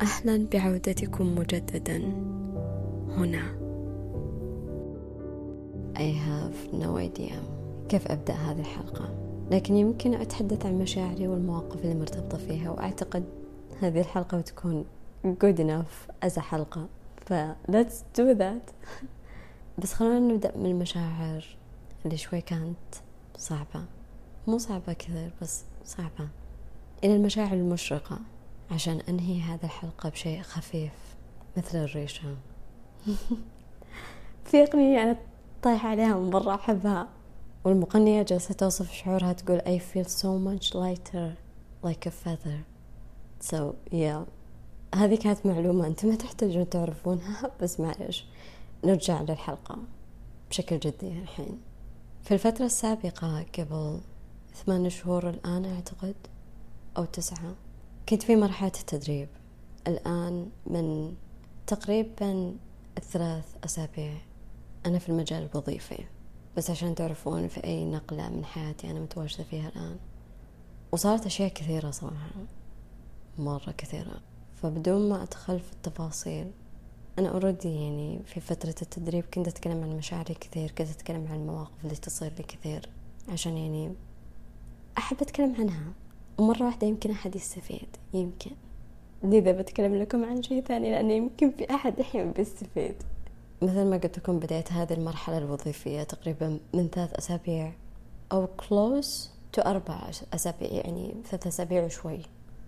أهلا بعودتكم مجددا. هنا. I have no idea كيف أبدأ هذه الحلقة. لكن يمكن أتحدث عن مشاعري والمواقف اللي مرتبطة فيها وأعتقد هذه الحلقة بتكون good enough as a حلقة. ف let's do that. بس خلونا نبدأ من المشاعر اللي شوي كانت صعبة. مو صعبة كثير بس صعبة. إلى المشاعر المشرقة. عشان أنهي هذا الحلقة بشيء خفيف مثل الريشة. في أغنية أنا طايحة عليها من برا أحبها والمغنية جالسة توصف شعورها تقول I feel so much lighter like a feather. So yeah. هذه كانت معلومة أنتم ما تحتاجون تعرفونها بس معلش. نرجع للحلقة بشكل جدي الحين. في الفترة السابقة قبل ثمان شهور الآن أعتقد أو تسعة كنت في مرحلة التدريب. الآن من تقريبا ثلاث أسابيع أنا في المجال الوظيفي. بس عشان تعرفون في أي نقلة من حياتي أنا متواجدة فيها الآن. وصارت أشياء كثيرة صراحة. مرة كثيرة. فبدون ما أدخل في التفاصيل أنا أوريدي يعني في فترة التدريب كنت أتكلم عن مشاعري كثير كنت أتكلم عن المواقف اللي تصير لي كثير. عشان يعني أحب أتكلم عنها. ومرة واحدة يمكن أحد يستفيد يمكن. لذا بتكلم لكم عن شيء ثاني لأنه يمكن في أحد الحين بيستفيد. مثل ما قلت لكم بديت هذه المرحلة الوظيفية تقريبا من ثلاث أسابيع أو close to أربع أسابيع يعني ثلاث أسابيع وشوي.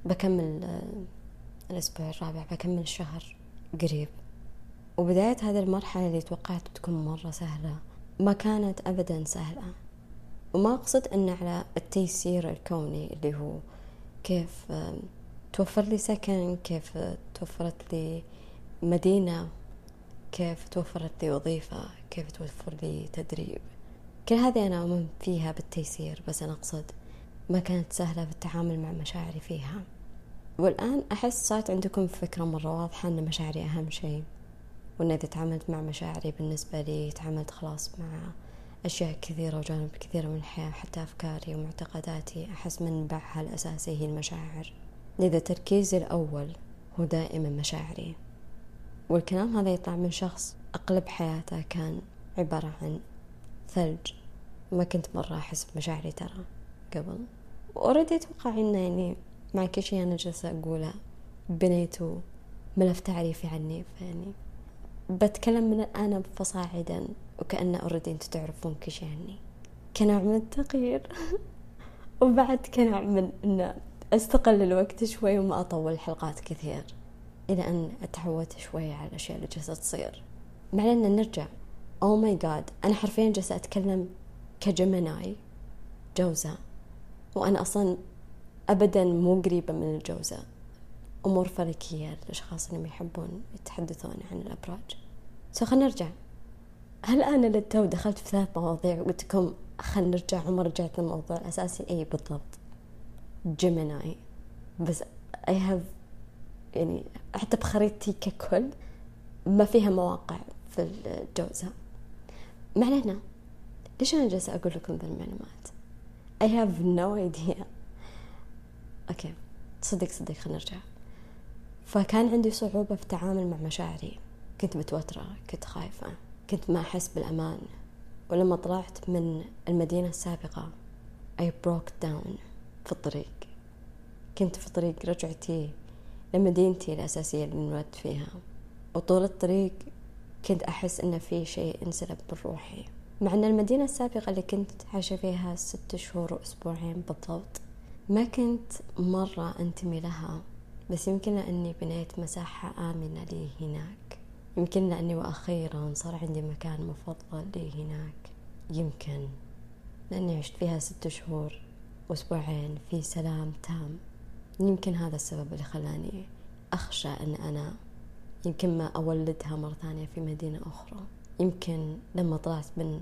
بكمل الأسبوع الرابع بكمل الشهر قريب. وبداية هذه المرحلة اللي توقعت بتكون مرة سهلة ما كانت أبدا سهلة. وما أقصد أن على التيسير الكوني اللي هو كيف توفر لي سكن كيف توفرت لي مدينة كيف توفرت لي وظيفة كيف توفر لي تدريب. كل هذه أنا أؤمن فيها بالتيسير بس أنا أقصد ما كانت سهلة في التعامل مع مشاعري فيها. والآن أحس صارت عندكم فكرة مرة واضحة أن مشاعري أهم شيء وأن إذا تعاملت مع مشاعري بالنسبة لي تعاملت خلاص مع أشياء كثيرة وجوانب كثيرة من الحياة حتى أفكاري ومعتقداتي. أحس منبعها الأساسي هي المشاعر. لذا تركيزي الأول هو دائما مشاعري. والكلام هذا يطلع من شخص أقلب حياته كان عبارة عن ثلج. ما كنت مرة أحس بمشاعري ترى قبل. وأوريدي أتوقع إنه يعني مع كل شيء أنا جالسة أقوله بنيتوا ملف تعريفي عني فيعني بتكلم من الآن فصاعدا. وكأن already أنتوا تعرفون كل شيء عني كنوع من التغيير. وبعد كنوع من أن أستغل الوقت شوي وما أطول الحلقات كثير. إلى أن أتعودت شوي على الأشياء اللي جالسة تصير. المهم نرجع. oh my god أنا حرفيا جالسة أتكلم ك Gemini جوزة. وأنا أصلا أبدا مو قريبة من الجوزة. أمور فلكية للأشخاص اللي يحبون يتحدثون عن الأبراج. so خلينا نرجع. هل أنا للتو دخلت في ثلاث مواضيع وقلت لكم خلينا نرجع وما رجعت للموضوع الأساسي؟ أي بالضبط. Gemini بس I have يعني حتى بخريطتي ككل ما فيها مواقع في الجوزة. ما علينا ليش أنا جالسة أقول لكم ذا المعلومات؟ I have no idea. أوكي صدق صدق خلينا نرجع. فكان عندي صعوبة في التعامل مع مشاعري. كنت متوترة كنت خايفة. كنت ما أحس بالأمان ولما طلعت من المدينة السابقة I broke down في الطريق. كنت في طريق رجعتي لمدينتي الأساسية اللي انولدت فيها. وطول الطريق كنت أحس إن في شيء انسلب من روحي. مع أن المدينة السابقة اللي كنت عايشة فيها ست شهور وأسبوعين بالضبط ما كنت مرة أنتمي لها بس يمكن لأني بنيت مساحة آمنة لي هناك. يمكن لأني وأخيرا صار عندي مكان مفضل لي هناك. يمكن لأني عشت فيها ست شهور وأسبوعين في سلام تام. يمكن هذا السبب اللي خلاني أخشى أن أنا يمكن ما أولدها مرة ثانية في مدينة أخرى. يمكن لما طلعت من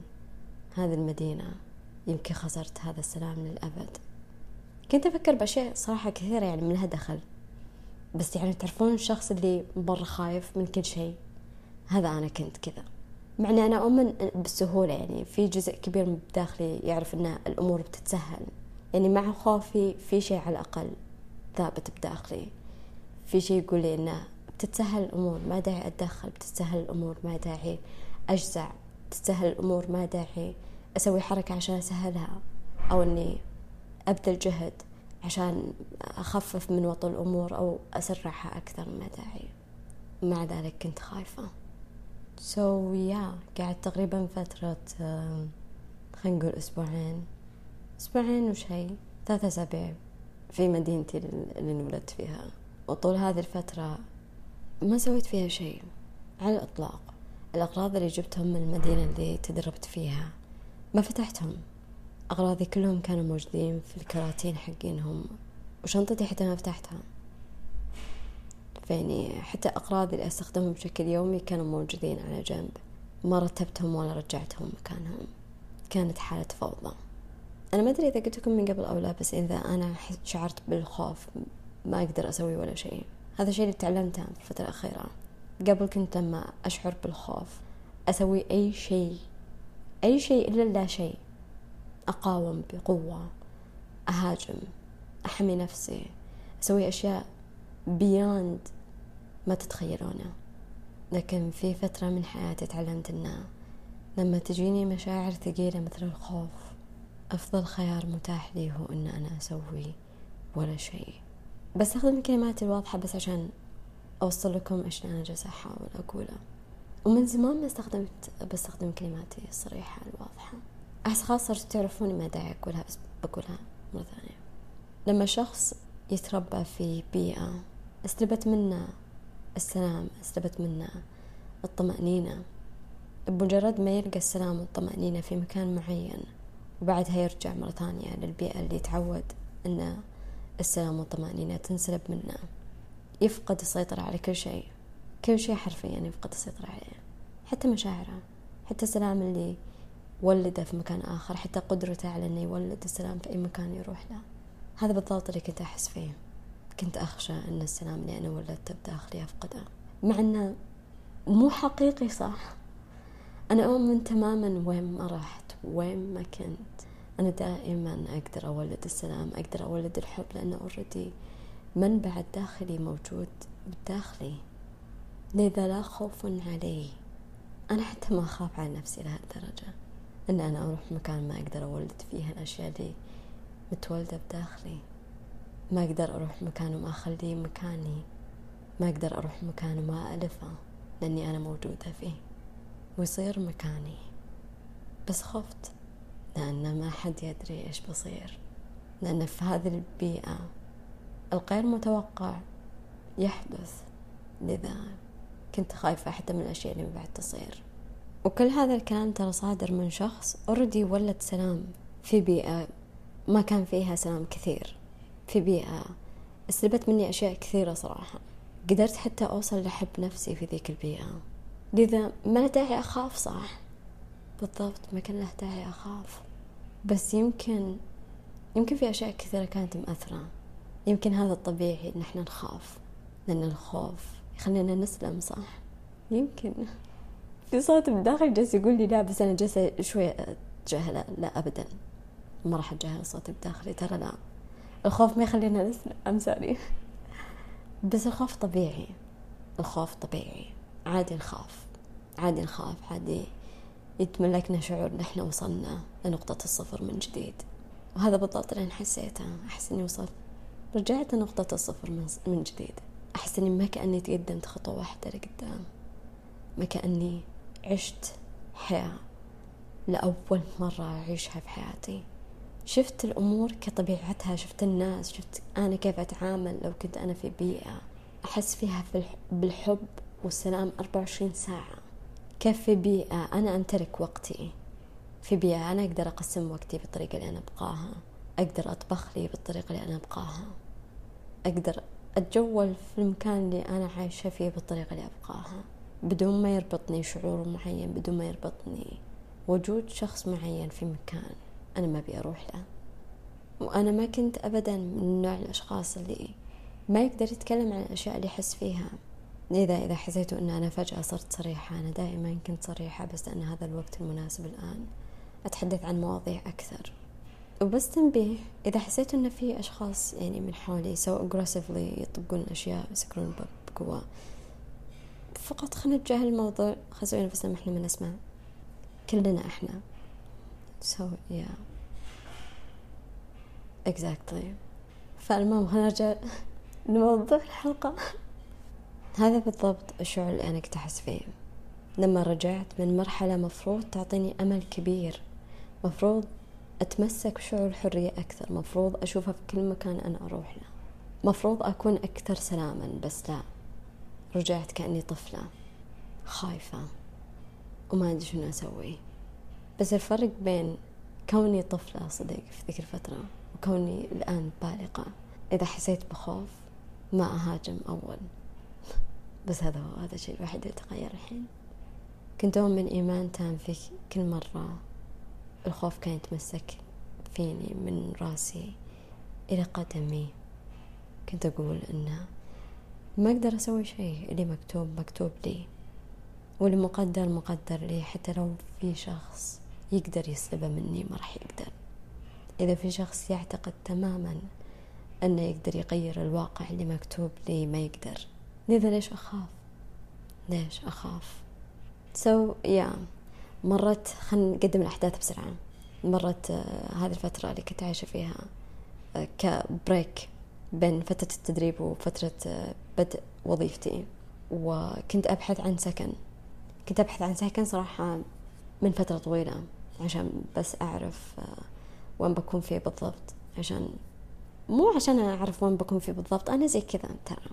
هذه المدينة يمكن خسرت هذا السلام للأبد. كنت أفكر بأشياء صراحة كثيرة يعني من لها دخل. بس يعني تعرفون الشخص اللي مرة خايف من كل شيء. هذا أنا كنت كذا. مع أن أنا أؤمن بالسهولة يعني في جزء كبير من داخلي يعرف أن الأمور بتتسهل. يعني مع خوفي في شيء على الأقل ثابت بداخلي. في شيء يقول لي إنه بتتسهل الأمور ما داعي أتدخل بتتسهل الأمور ما داعي أجزع تتسهل الأمور ما داعي أسوي حركة عشان أسهلها. أو إني أبذل جهد عشان أخفف من وطء الأمور أو أسرعها أكثر ما داعي. مع ذلك كنت خايفة. سو يا قعدت تقريبا فترة خلينا نقول أسبوعين. أسبوعين وشي ثلاثة أسابيع في مدينتي اللي انولدت فيها. وطول هذه الفترة ما سويت فيها شيء على الإطلاق. الأغراض اللي جبتهم من المدينة اللي تدربت فيها ما فتحتهم. أغراضي كلهم كانوا موجودين في الكراتين حقينهم وشنطتي حتى ما فتحتها. فيني حتى أغراضي اللي أستخدمهم بشكل يومي كانوا موجودين على جنب. ما رتبتهم ولا رجعتهم مكانهم. كانت حالة فوضى. أنا ما أدري إذا قلت لكم من قبل أو لا بس إذا أنا شعرت بالخوف ما أقدر أسوي ولا شيء. هذا الشيء اللي تعلمته في الفترة الأخيرة. قبل كنت لما أشعر بالخوف أسوي أي شيء أي شيء إلا لا شيء. أقاوم بقوة أهاجم أحمي نفسي أسوي أشياء بياند ما تتخيلونه. لكن في فترة من حياتي تعلمت أنه لما تجيني مشاعر ثقيلة مثل الخوف أفضل خيار متاح لي هو أن أنا أسوي ولا شيء. بستخدم كلماتي الواضحة بس عشان أوصل لكم إيش أنا جالسة أحاول أقوله. ومن زمان ما استخدمت بستخدم كلماتي الصريحة الواضحة. أحس خلاص صرت تعرفوني ما داعي أقولها بس بقولها مرة ثانية. لما شخص يتربى في بيئة استلبت منه السلام استلبت منه الطمأنينة. بمجرد ما يلقى السلام والطمأنينة في مكان معين وبعدها يرجع مرة ثانية للبيئة اللي تعود أن السلام والطمأنينة تنسلب منه يفقد السيطرة على كل شيء. كل شيء حرفيا يفقد السيطرة عليه. حتى مشاعره حتى السلام اللي ولده في مكان آخر حتى قدرته على أنه يولد السلام في أي مكان يروح له. هذا بالضبط اللي كنت أحس فيه. كنت أخشى أن السلام اللي أنا ولدته بداخلي أفقده مع أنه مو حقيقي صح؟ أنا أؤمن تماما وين ما رحت وين ما كنت. أنا دائما أقدر أولد السلام أقدر أولد الحب لأنه أوريدي منبع الداخلي موجود بداخلي. لذا لا خوف علي. أنا حتى ما أخاف على نفسي لهالدرجة أن أنا أروح مكان ما أقدر أولد فيه الأشياء اللي متولدة بداخلي. ما أقدر أروح مكان وما أخليه مكاني. ما أقدر أروح مكان وما ألفه لأني أنا موجودة فيه. ويصير مكاني. بس خفت. لأن ما حد يدري إيش بصير. لأن في هذه البيئة الغير متوقع يحدث. لذا كنت خايفة حتى من الأشياء اللي بعد تصير. وكل هذا الكلام ترى صادر من شخص اوريدي ولد سلام في بيئة ما كان فيها سلام كثير. في بيئة استلبت مني أشياء كثيرة صراحة. قدرت حتى أوصل لحب نفسي في ذيك البيئة. لذا ما داعي أخاف صح؟ بالضبط ما كان له داعي أخاف. بس يمكن يمكن في أشياء كثيرة كانت مأثرة. يمكن هذا الطبيعي إن إحنا نخاف لأن الخوف يخلينا نسلم صح؟ يمكن. في صوت بداخل جالس يقول لي لا بس أنا جالسة شوي أتجاهله لا أبدا. ما راح أتجاهل الصوت بداخلي ترى لا. الخوف ما يخلينا أم سوري بس الخوف طبيعي. الخوف طبيعي. عادي نخاف. عادي نخاف. عادي يتملكنا شعور إن إحنا وصلنا لنقطة الصفر من جديد. وهذا بالضبط اللي حسيته. أحس إني وصلت. رجعت لنقطة الصفر من جديد. أحس إني ما كأني تقدمت خطوة واحدة لقدام. ما كأني عشت حياة لأول مرة أعيشها في حياتي. شفت الأمور كطبيعتها شفت الناس شفت أنا كيف أتعامل لو كنت أنا في بيئة أحس فيها بالحب والسلام 24 ساعة. كيف في بيئة أنا أمتلك وقتي؟ في بيئة أنا أقدر أقسم وقتي بالطريقة اللي أنا أبغاها أقدر أطبخ لي بالطريقة اللي أنا أبغاها أقدر أتجول في المكان اللي أنا عايشة فيه بالطريقة اللي أبغاها بدون ما يربطني شعور معين بدون ما يربطني وجود شخص معين في مكان. أنا ما أبي أروح له وأنا ما كنت أبدا من نوع الأشخاص اللي ما يقدر يتكلم عن الأشياء اللي يحس فيها. لذا إذا حسيتوا أن أنا فجأة صرت صريحة أنا دائما كنت صريحة بس لأن هذا الوقت المناسب الآن. أتحدث عن مواضيع أكثر. وبس تنبيه إذا حسيت إن في أشخاص يعني من حولي سواء aggressively يطبقون أشياء يسكرون بقوة فقط خلينا نتجاهل الموضوع. خلينا نسوي نفسنا ما إحنا ما نسمع. كلنا إحنا. So yeah. Exactly. فالمهم خلينا نرجع لموضوع الحلقة. هذا بالضبط الشعور اللي أنا كنت أحس فيه. لما رجعت من مرحلة مفروض تعطيني أمل كبير. مفروض أتمسك بشعور الحرية أكثر. مفروض أشوفها في كل مكان أنا أروح له. مفروض أكون أكثر سلاما بس لا. رجعت كأني طفلة. خايفة. وما أدري شنو أسوي. بس الفرق بين كوني طفلة صدق في ذيك الفترة وكوني الآن بالغة إذا حسيت بخوف ما أهاجم أول. بس هذا هو هذا الشيء الوحيد اللي تغير الحين. كنت أؤمن إيمان تام في كل مرة الخوف كان يتمسك فيني من راسي إلى قدمي. كنت أقول إنه ما أقدر أسوي شيء اللي مكتوب مكتوب لي واللي مقدر مقدر لي حتى لو في شخص يقدر يسلبه مني ما راح يقدر. إذا في شخص يعتقد تماما أنه يقدر يغير الواقع اللي مكتوب لي ما يقدر لذا ليش أخاف؟ ليش أخاف؟ سو so, يا yeah. مرت خلينا نقدم الأحداث بسرعة. مرت uh, هذه الفترة اللي كنت عايشة فيها uh, كبريك بين فترة التدريب وفترة uh, بدء وظيفتي. وكنت أبحث عن سكن. كنت أبحث عن سكن صراحة من فترة طويلة. عشان بس أعرف وين بكون فيه بالضبط. عشان مو عشان أعرف وين بكون فيه بالضبط أنا زي كذا ترى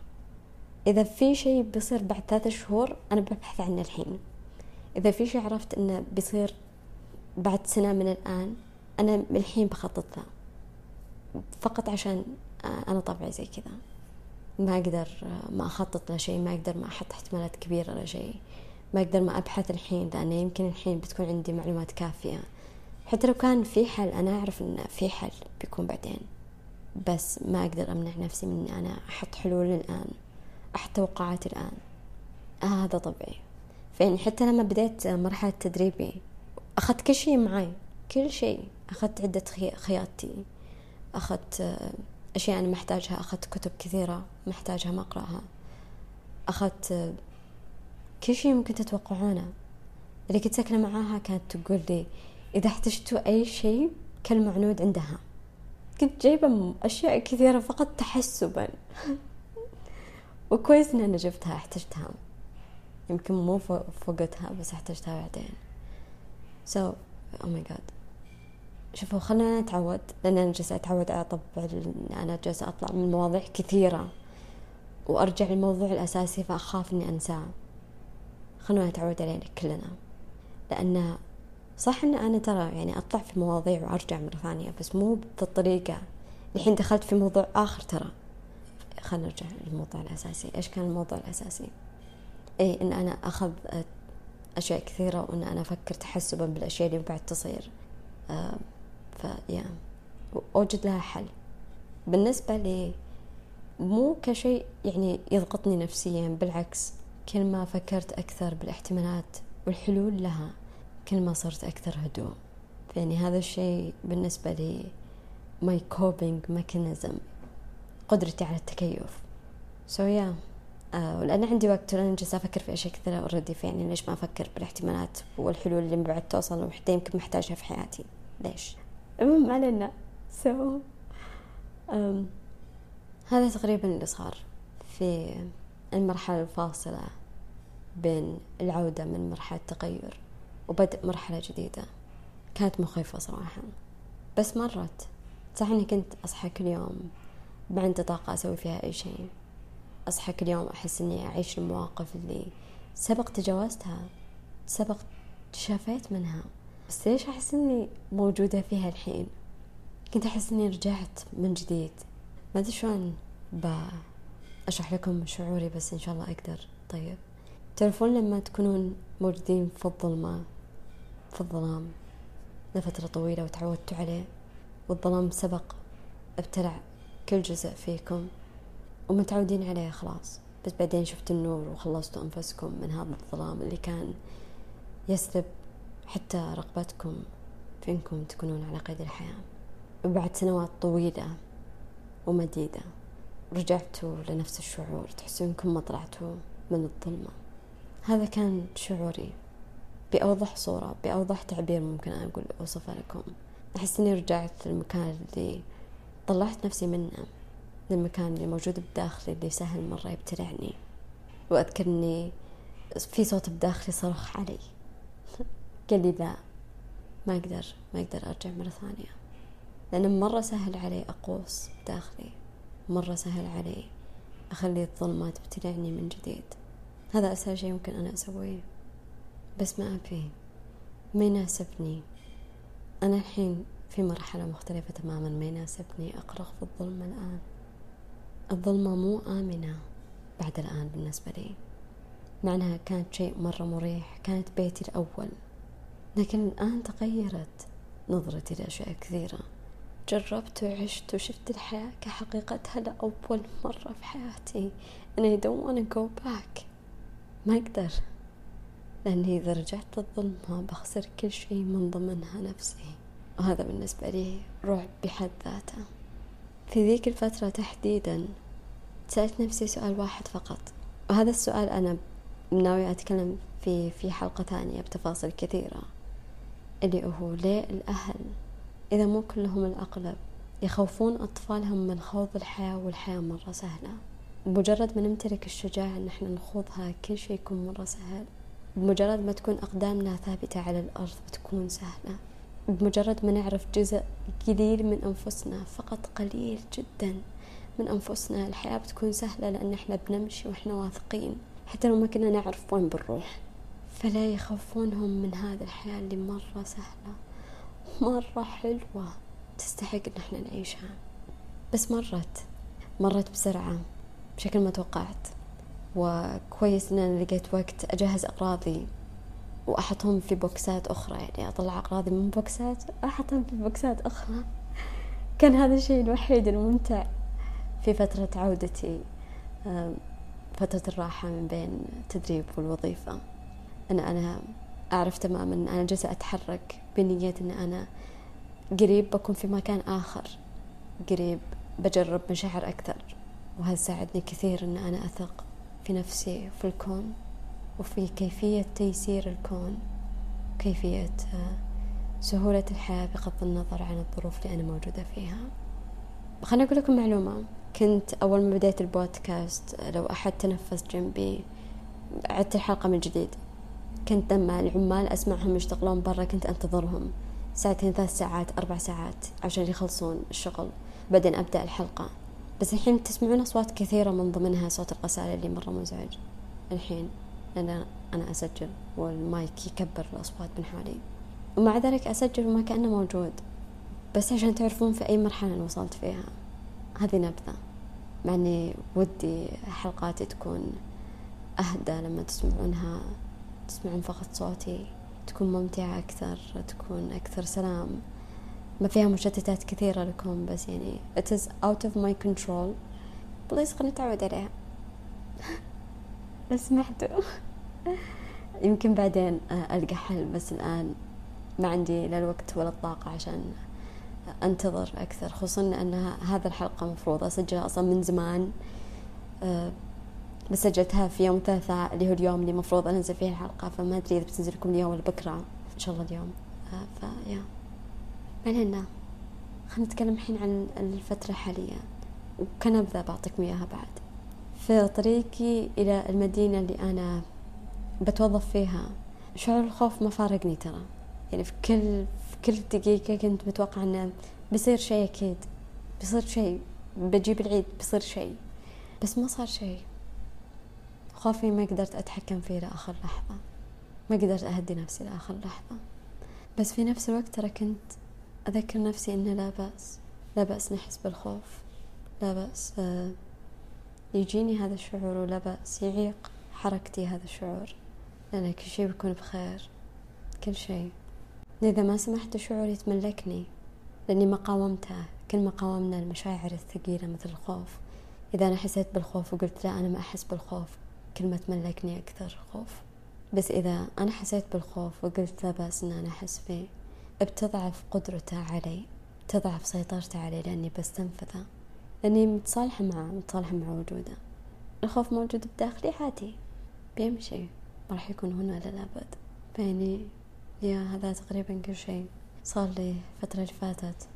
إذا في شيء بيصير بعد ثلاثة شهور أنا ببحث عنه الحين. إذا في شيء عرفت إنه بيصير بعد سنة من الآن أنا من الحين بخطط له. فقط عشان أنا طبعي زي كذا. ما أقدر ما أخطط لشيء ما أقدر ما أحط احتمالات كبيرة لشيء ما أقدر ما أبحث الحين لأن يمكن الحين بتكون عندي معلومات كافية. حتى لو كان في حل أنا أعرف إن في حل بيكون بعدين. بس ما أقدر أمنع نفسي من إني أنا أحط حلول الآن أحط توقعات الآن. آه هذا طبيعي. فيعني حتى لما بديت مرحلة تدريبي أخذت كل شيء معي كل شيء. أخذت عدة خياطتي. أخذت أشياء أنا محتاجها. أخذت كتب كثيرة محتاجها ما أقرأها. أخذت كل شيء ممكن تتوقعونه. اللي كنت ساكنة معاها كانت تقول لي إذا احتجتوا أي شيء كلمة عنود عندها. كنت جايبة أشياء كثيرة فقط تحسبا. وكويس إن أنا جبتها احتجتها. يمكن مو فوقتها بس احتجتها بعدين. So oh my god. شوفوا خلينا نتعود لأن أنا جالسة أتعود على طبع أنا جالسة أطلع من مواضيع كثيرة. وأرجع للموضوع الأساسي فأخاف إني أنساه. خلونا نتعود عليه كلنا. لأن صح إن أنا ترى يعني أطلع في مواضيع وأرجع مرة ثانية بس مو بالطريقة. الحين دخلت في موضوع آخر ترى. خلينا نرجع للموضوع الأساسي. إيش كان الموضوع الأساسي؟ أي إن أنا أخذ أشياء كثيرة وإن أنا أفكر تحسبا بالأشياء اللي بعد تصير. آه فيا أوجد لها حل. بالنسبة لي مو كشيء يعني يضغطني نفسيا بالعكس. كل ما فكرت أكثر بالاحتمالات والحلول لها كل ما صرت أكثر هدوء. يعني هذا الشيء بالنسبة لي my coping mechanism قدرتي على التكيف. So yeah. uh, ولأن عندي وقت ولأن جالسة أفكر في أشياء كثيرة already فيعني ليش ما أفكر بالاحتمالات والحلول اللي بعد توصل وحتى يمكن محتاجها في حياتي؟ ليش؟ المهم علينا. So, um, هذا تقريبا اللي صار في المرحلة الفاصلة بين العودة من مرحلة تغير وبدء مرحلة جديدة. كانت مخيفة صراحة. بس مرت. صح إني كنت اصحى كل يوم ما عندي طاقة أسوي فيها أي شيء. اصحى كل يوم أحس إني أعيش المواقف اللي سبق تجاوزتها سبق تشافيت منها. بس ليش أحس إني موجودة فيها الحين؟ كنت أحس إني رجعت من جديد. ما أدري شلون أشرح لكم شعوري بس إن شاء الله أقدر. طيب. تعرفون لما تكونون موجودين في الظلمة في الظلام لفترة طويلة وتعودتوا عليه والظلام سبق ابتلع كل جزء فيكم ومتعودين عليه خلاص. بس بعدين شفت النور وخلصتوا أنفسكم من هذا الظلام اللي كان يسلب حتى رغبتكم في إنكم تكونون على قيد الحياة. وبعد سنوات طويلة ومديدة. رجعتوا لنفس الشعور تحسون انكم ما طلعتوا من الظلمة. هذا كان شعوري بأوضح صورة بأوضح تعبير ممكن أقول أوصفه لكم. أحس إني رجعت للمكان اللي طلعت نفسي منه للمكان اللي موجود بداخلي اللي سهل مرة يبتلعني. وأذكر إني في صوت بداخلي صرخ علي. قال لي لا ما أقدر ما أقدر أرجع مرة ثانية. لأنه مرة سهل علي أقوس بداخلي. مرة سهل علي أخلي الظلمة تبتلعني من جديد. هذا أسهل شيء ممكن أنا أسويه. بس ما أبي. ما يناسبني. أنا الحين في مرحلة مختلفة تماما. ما يناسبني. أقرغ في الظلمة الآن. الظلمة مو آمنة بعد الآن بالنسبة لي. مع أنها كانت شيء مرة مريح. كانت بيتي الأول. لكن الآن تغيرت نظرتي لأشياء كثيرة. جربت وعشت وشفت الحياة كحقيقتها لأول مرة في حياتي. And I don't wanna go back. ما أقدر. لأني إذا رجعت للظلمة بخسر كل شيء من ضمنها نفسي. وهذا بالنسبة لي رعب بحد ذاته. في ذيك الفترة تحديدا سألت نفسي سؤال واحد فقط. وهذا السؤال أنا ناوية أتكلم في في حلقة ثانية بتفاصيل كثيرة. اللي هو ليه الأهل إذا مو كلهم الأغلب يخوفون أطفالهم من خوض الحياة والحياة مرة سهلة. بمجرد ما نمتلك الشجاعة إن إحنا نخوضها كل شيء يكون مرة سهل. بمجرد ما تكون أقدامنا ثابتة على الأرض بتكون سهلة. بمجرد ما نعرف جزء قليل من أنفسنا فقط قليل جدا من أنفسنا الحياة بتكون سهلة لأن إحنا بنمشي وإحنا واثقين. حتى لو ما كنا نعرف وين بنروح. فلا يخافونهم من هذه الحياة اللي مرة سهلة. مرة حلوة تستحق إن إحنا نعيشها. بس مرت مرت بسرعة بشكل ما توقعت. وكويس إن أنا لقيت وقت أجهز أغراضي وأحطهم في بوكسات أخرى. يعني أطلع أغراضي من بوكسات أحطهم في بوكسات أخرى. كان هذا الشيء الوحيد الممتع في فترة عودتي فترة الراحة من بين التدريب والوظيفة. أن أنا أعرف تماما أن أنا جالسة أتحرك بنية أن أنا قريب بكون في مكان آخر قريب بجرب مشاعر أكثر وهذا ساعدني كثير أن أنا أثق في نفسي وفي الكون وفي كيفية تيسير الكون وكيفية سهولة الحياة بغض النظر عن الظروف اللي أنا موجودة فيها. خليني أقول لكم معلومة. كنت أول ما بديت البودكاست لو أحد تنفس جنبي عدت الحلقة من جديد. كنت لما العمال أسمعهم يشتغلون برا كنت أنتظرهم. ساعتين ثلاث ساعات أربع ساعات عشان يخلصون الشغل بعدين أبدأ الحلقة. بس الحين تسمعون أصوات كثيرة من ضمنها صوت الغسالة اللي مرة مزعج. الحين لأن أنا أسجل والمايك يكبر الأصوات من حولي. ومع ذلك أسجل وما كأنه موجود. بس عشان تعرفون في أي مرحلة أنا وصلت فيها. هذه نبذة. مع أني ودي حلقاتي تكون أهدى لما تسمعونها. تسمعون فقط صوتي تكون ممتعة أكثر تكون أكثر سلام. ما فيها مشتتات كثيرة لكم بس يعني it is out of my control. بليز خلينا نتعود عليها. لو سمحتوا. يمكن بعدين ألقى حل بس الآن ما عندي لا الوقت ولا الطاقة عشان أنتظر أكثر خصوصا أن هذا الحلقة مفروض أسجلها أصلا من زمان. بس سجلتها في يوم الثلاثاء اللي هو اليوم اللي مفروض أنزل فيه الحلقة فما أدري إذا بتنزل لكم اليوم ولا بكرة إن شاء الله اليوم. فيا ما علينا خلينا نتكلم الحين عن الفترة حاليا وكنبذة بعطيكم إياها بعد. في طريقي إلى المدينة اللي أنا بتوظف فيها شعور الخوف ما فارقني ترى. يعني في كل في كل دقيقة كنت متوقع إنه بيصير شيء أكيد بيصير شيء بجيب العيد بيصير شيء بس ما صار شيء. خوفي ما قدرت أتحكم فيه لآخر لحظة. ما قدرت أهدي نفسي لآخر لحظة. بس في نفس الوقت ترى كنت أذكر نفسي إنه لا بأس. لا بأس نحس بالخوف. لا بأس آه، يجيني هذا الشعور ولا بأس يعيق حركتي هذا الشعور. لأن كل شيء بيكون بخير. كل شيء إذا ما سمحت الشعور يتملكني. لأني ما قاومته كل ما قاومنا المشاعر الثقيلة مثل الخوف. إذا أنا حسيت بالخوف وقلت لا أنا ما أحس بالخوف. كل ما تملكني أكثر خوف. بس إذا أنا حسيت بالخوف وقلت لا بأس إن أنا أحس فيه بتضعف قدرته علي تضعف سيطرتي عليه لأني بستنفذه لأني متصالحة معه متصالحة مع وجوده. الخوف موجود بداخلي عادي بيمشي ما راح يكون هنا للأبد فيعني يا هذا تقريبا كل شيء صار لي الفترة اللي فاتت.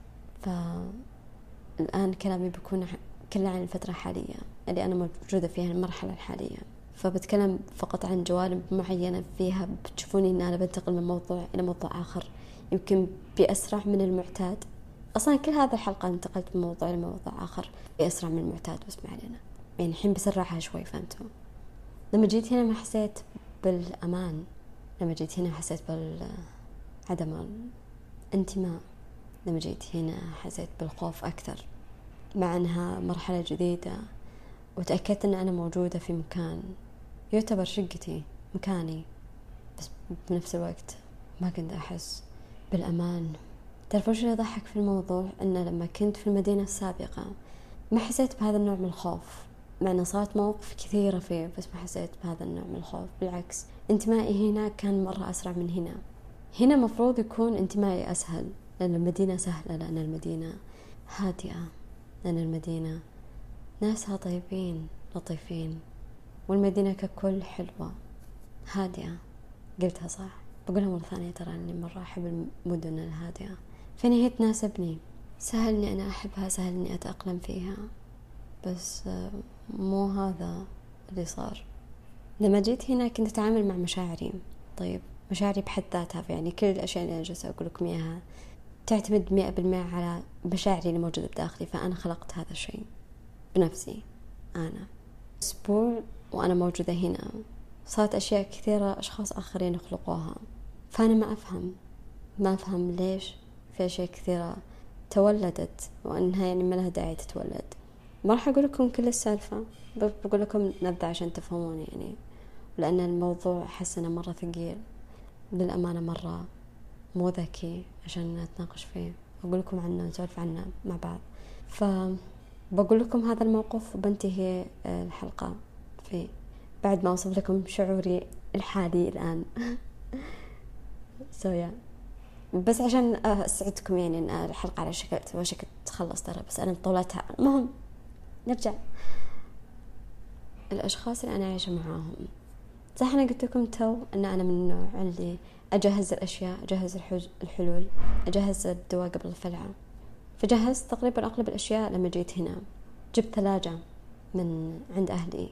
فالآن كلامي بيكون كله عن الفترة الحالية اللي أنا موجودة فيها المرحلة الحالية. فبتكلم فقط عن جوانب معينة فيها بتشوفوني إن أنا بنتقل من موضوع إلى موضوع آخر يمكن بأسرع من المعتاد. أصلا كل هذا الحلقة انتقلت من موضوع لموضوع آخر بأسرع من المعتاد بس ما علينا. يعني الحين بسرعها شوي فهمتوا؟ لما جيت هنا ما حسيت بالأمان. لما جيت هنا حسيت بالعدم الانتماء. لما جيت هنا حسيت بالخوف أكثر. مع أنها مرحلة جديدة وتأكدت أن أنا موجودة في مكان يعتبر شقتي مكاني. بس بنفس الوقت ما كنت أحس بالأمان. تعرفون شو يضحك في الموضوع؟ أن لما كنت في المدينة السابقة ما حسيت بهذا النوع من الخوف. مع أنه صارت مواقف كثيرة فيه بس ما حسيت بهذا النوع من الخوف. بالعكس انتمائي هنا كان مرة أسرع من هنا. هنا مفروض يكون انتمائي أسهل لأن المدينة سهلة لأن المدينة هادئة لأن المدينة ناسها طيبين لطيفين. والمدينة ككل حلوة. هادئة. قلتها صح؟ بقولها مرة ثانية ترى أني مرة أحب المدن الهادئة. فإن هي تناسبني. سهل إني أنا أحبها سهل إني أتأقلم فيها. بس مو هذا اللي صار. لما جيت هنا كنت أتعامل مع مشاعري. طيب مشاعري بحد ذاتها يعني كل الأشياء اللي أنا جالسة أقول لكم إياها تعتمد مئة بالمئة على مشاعري اللي موجودة بداخلي فأنا خلقت هذا الشيء بنفسي أنا. أسبوع وأنا موجودة هنا. صارت أشياء كثيرة أشخاص آخرين يخلقوها. فأنا ما أفهم. ما أفهم ليش في أشياء كثيرة تولدت وأنها يعني ما لها داعي تتولد. ما راح أقول لكم كل السالفة بقول لكم نبذة عشان تفهمون يعني. لأن الموضوع أحس إنه مرة ثقيل. للأمانة مرة مو ذكي عشان نتناقش فيه. أقول لكم عنه نسولف عنه مع بعض. فبقول لكم هذا الموقف وبنتهي الحلقة. فيه بعد ما أوصف لكم شعوري الحالي الآن. so so, yeah. بس عشان أسعدكم يعني إن الحلقة على شكل تبغى شكل تخلص ترى بس أنا طولتها. المهم نرجع. الأشخاص اللي أنا عايشة معاهم. صح أنا قلت لكم تو أن أنا من النوع اللي أجهز الأشياء أجهز الحلول أجهز الدواء قبل الفلعة. فجهزت تقريبا أغلب الأشياء لما جيت هنا. جبت ثلاجة من عند أهلي.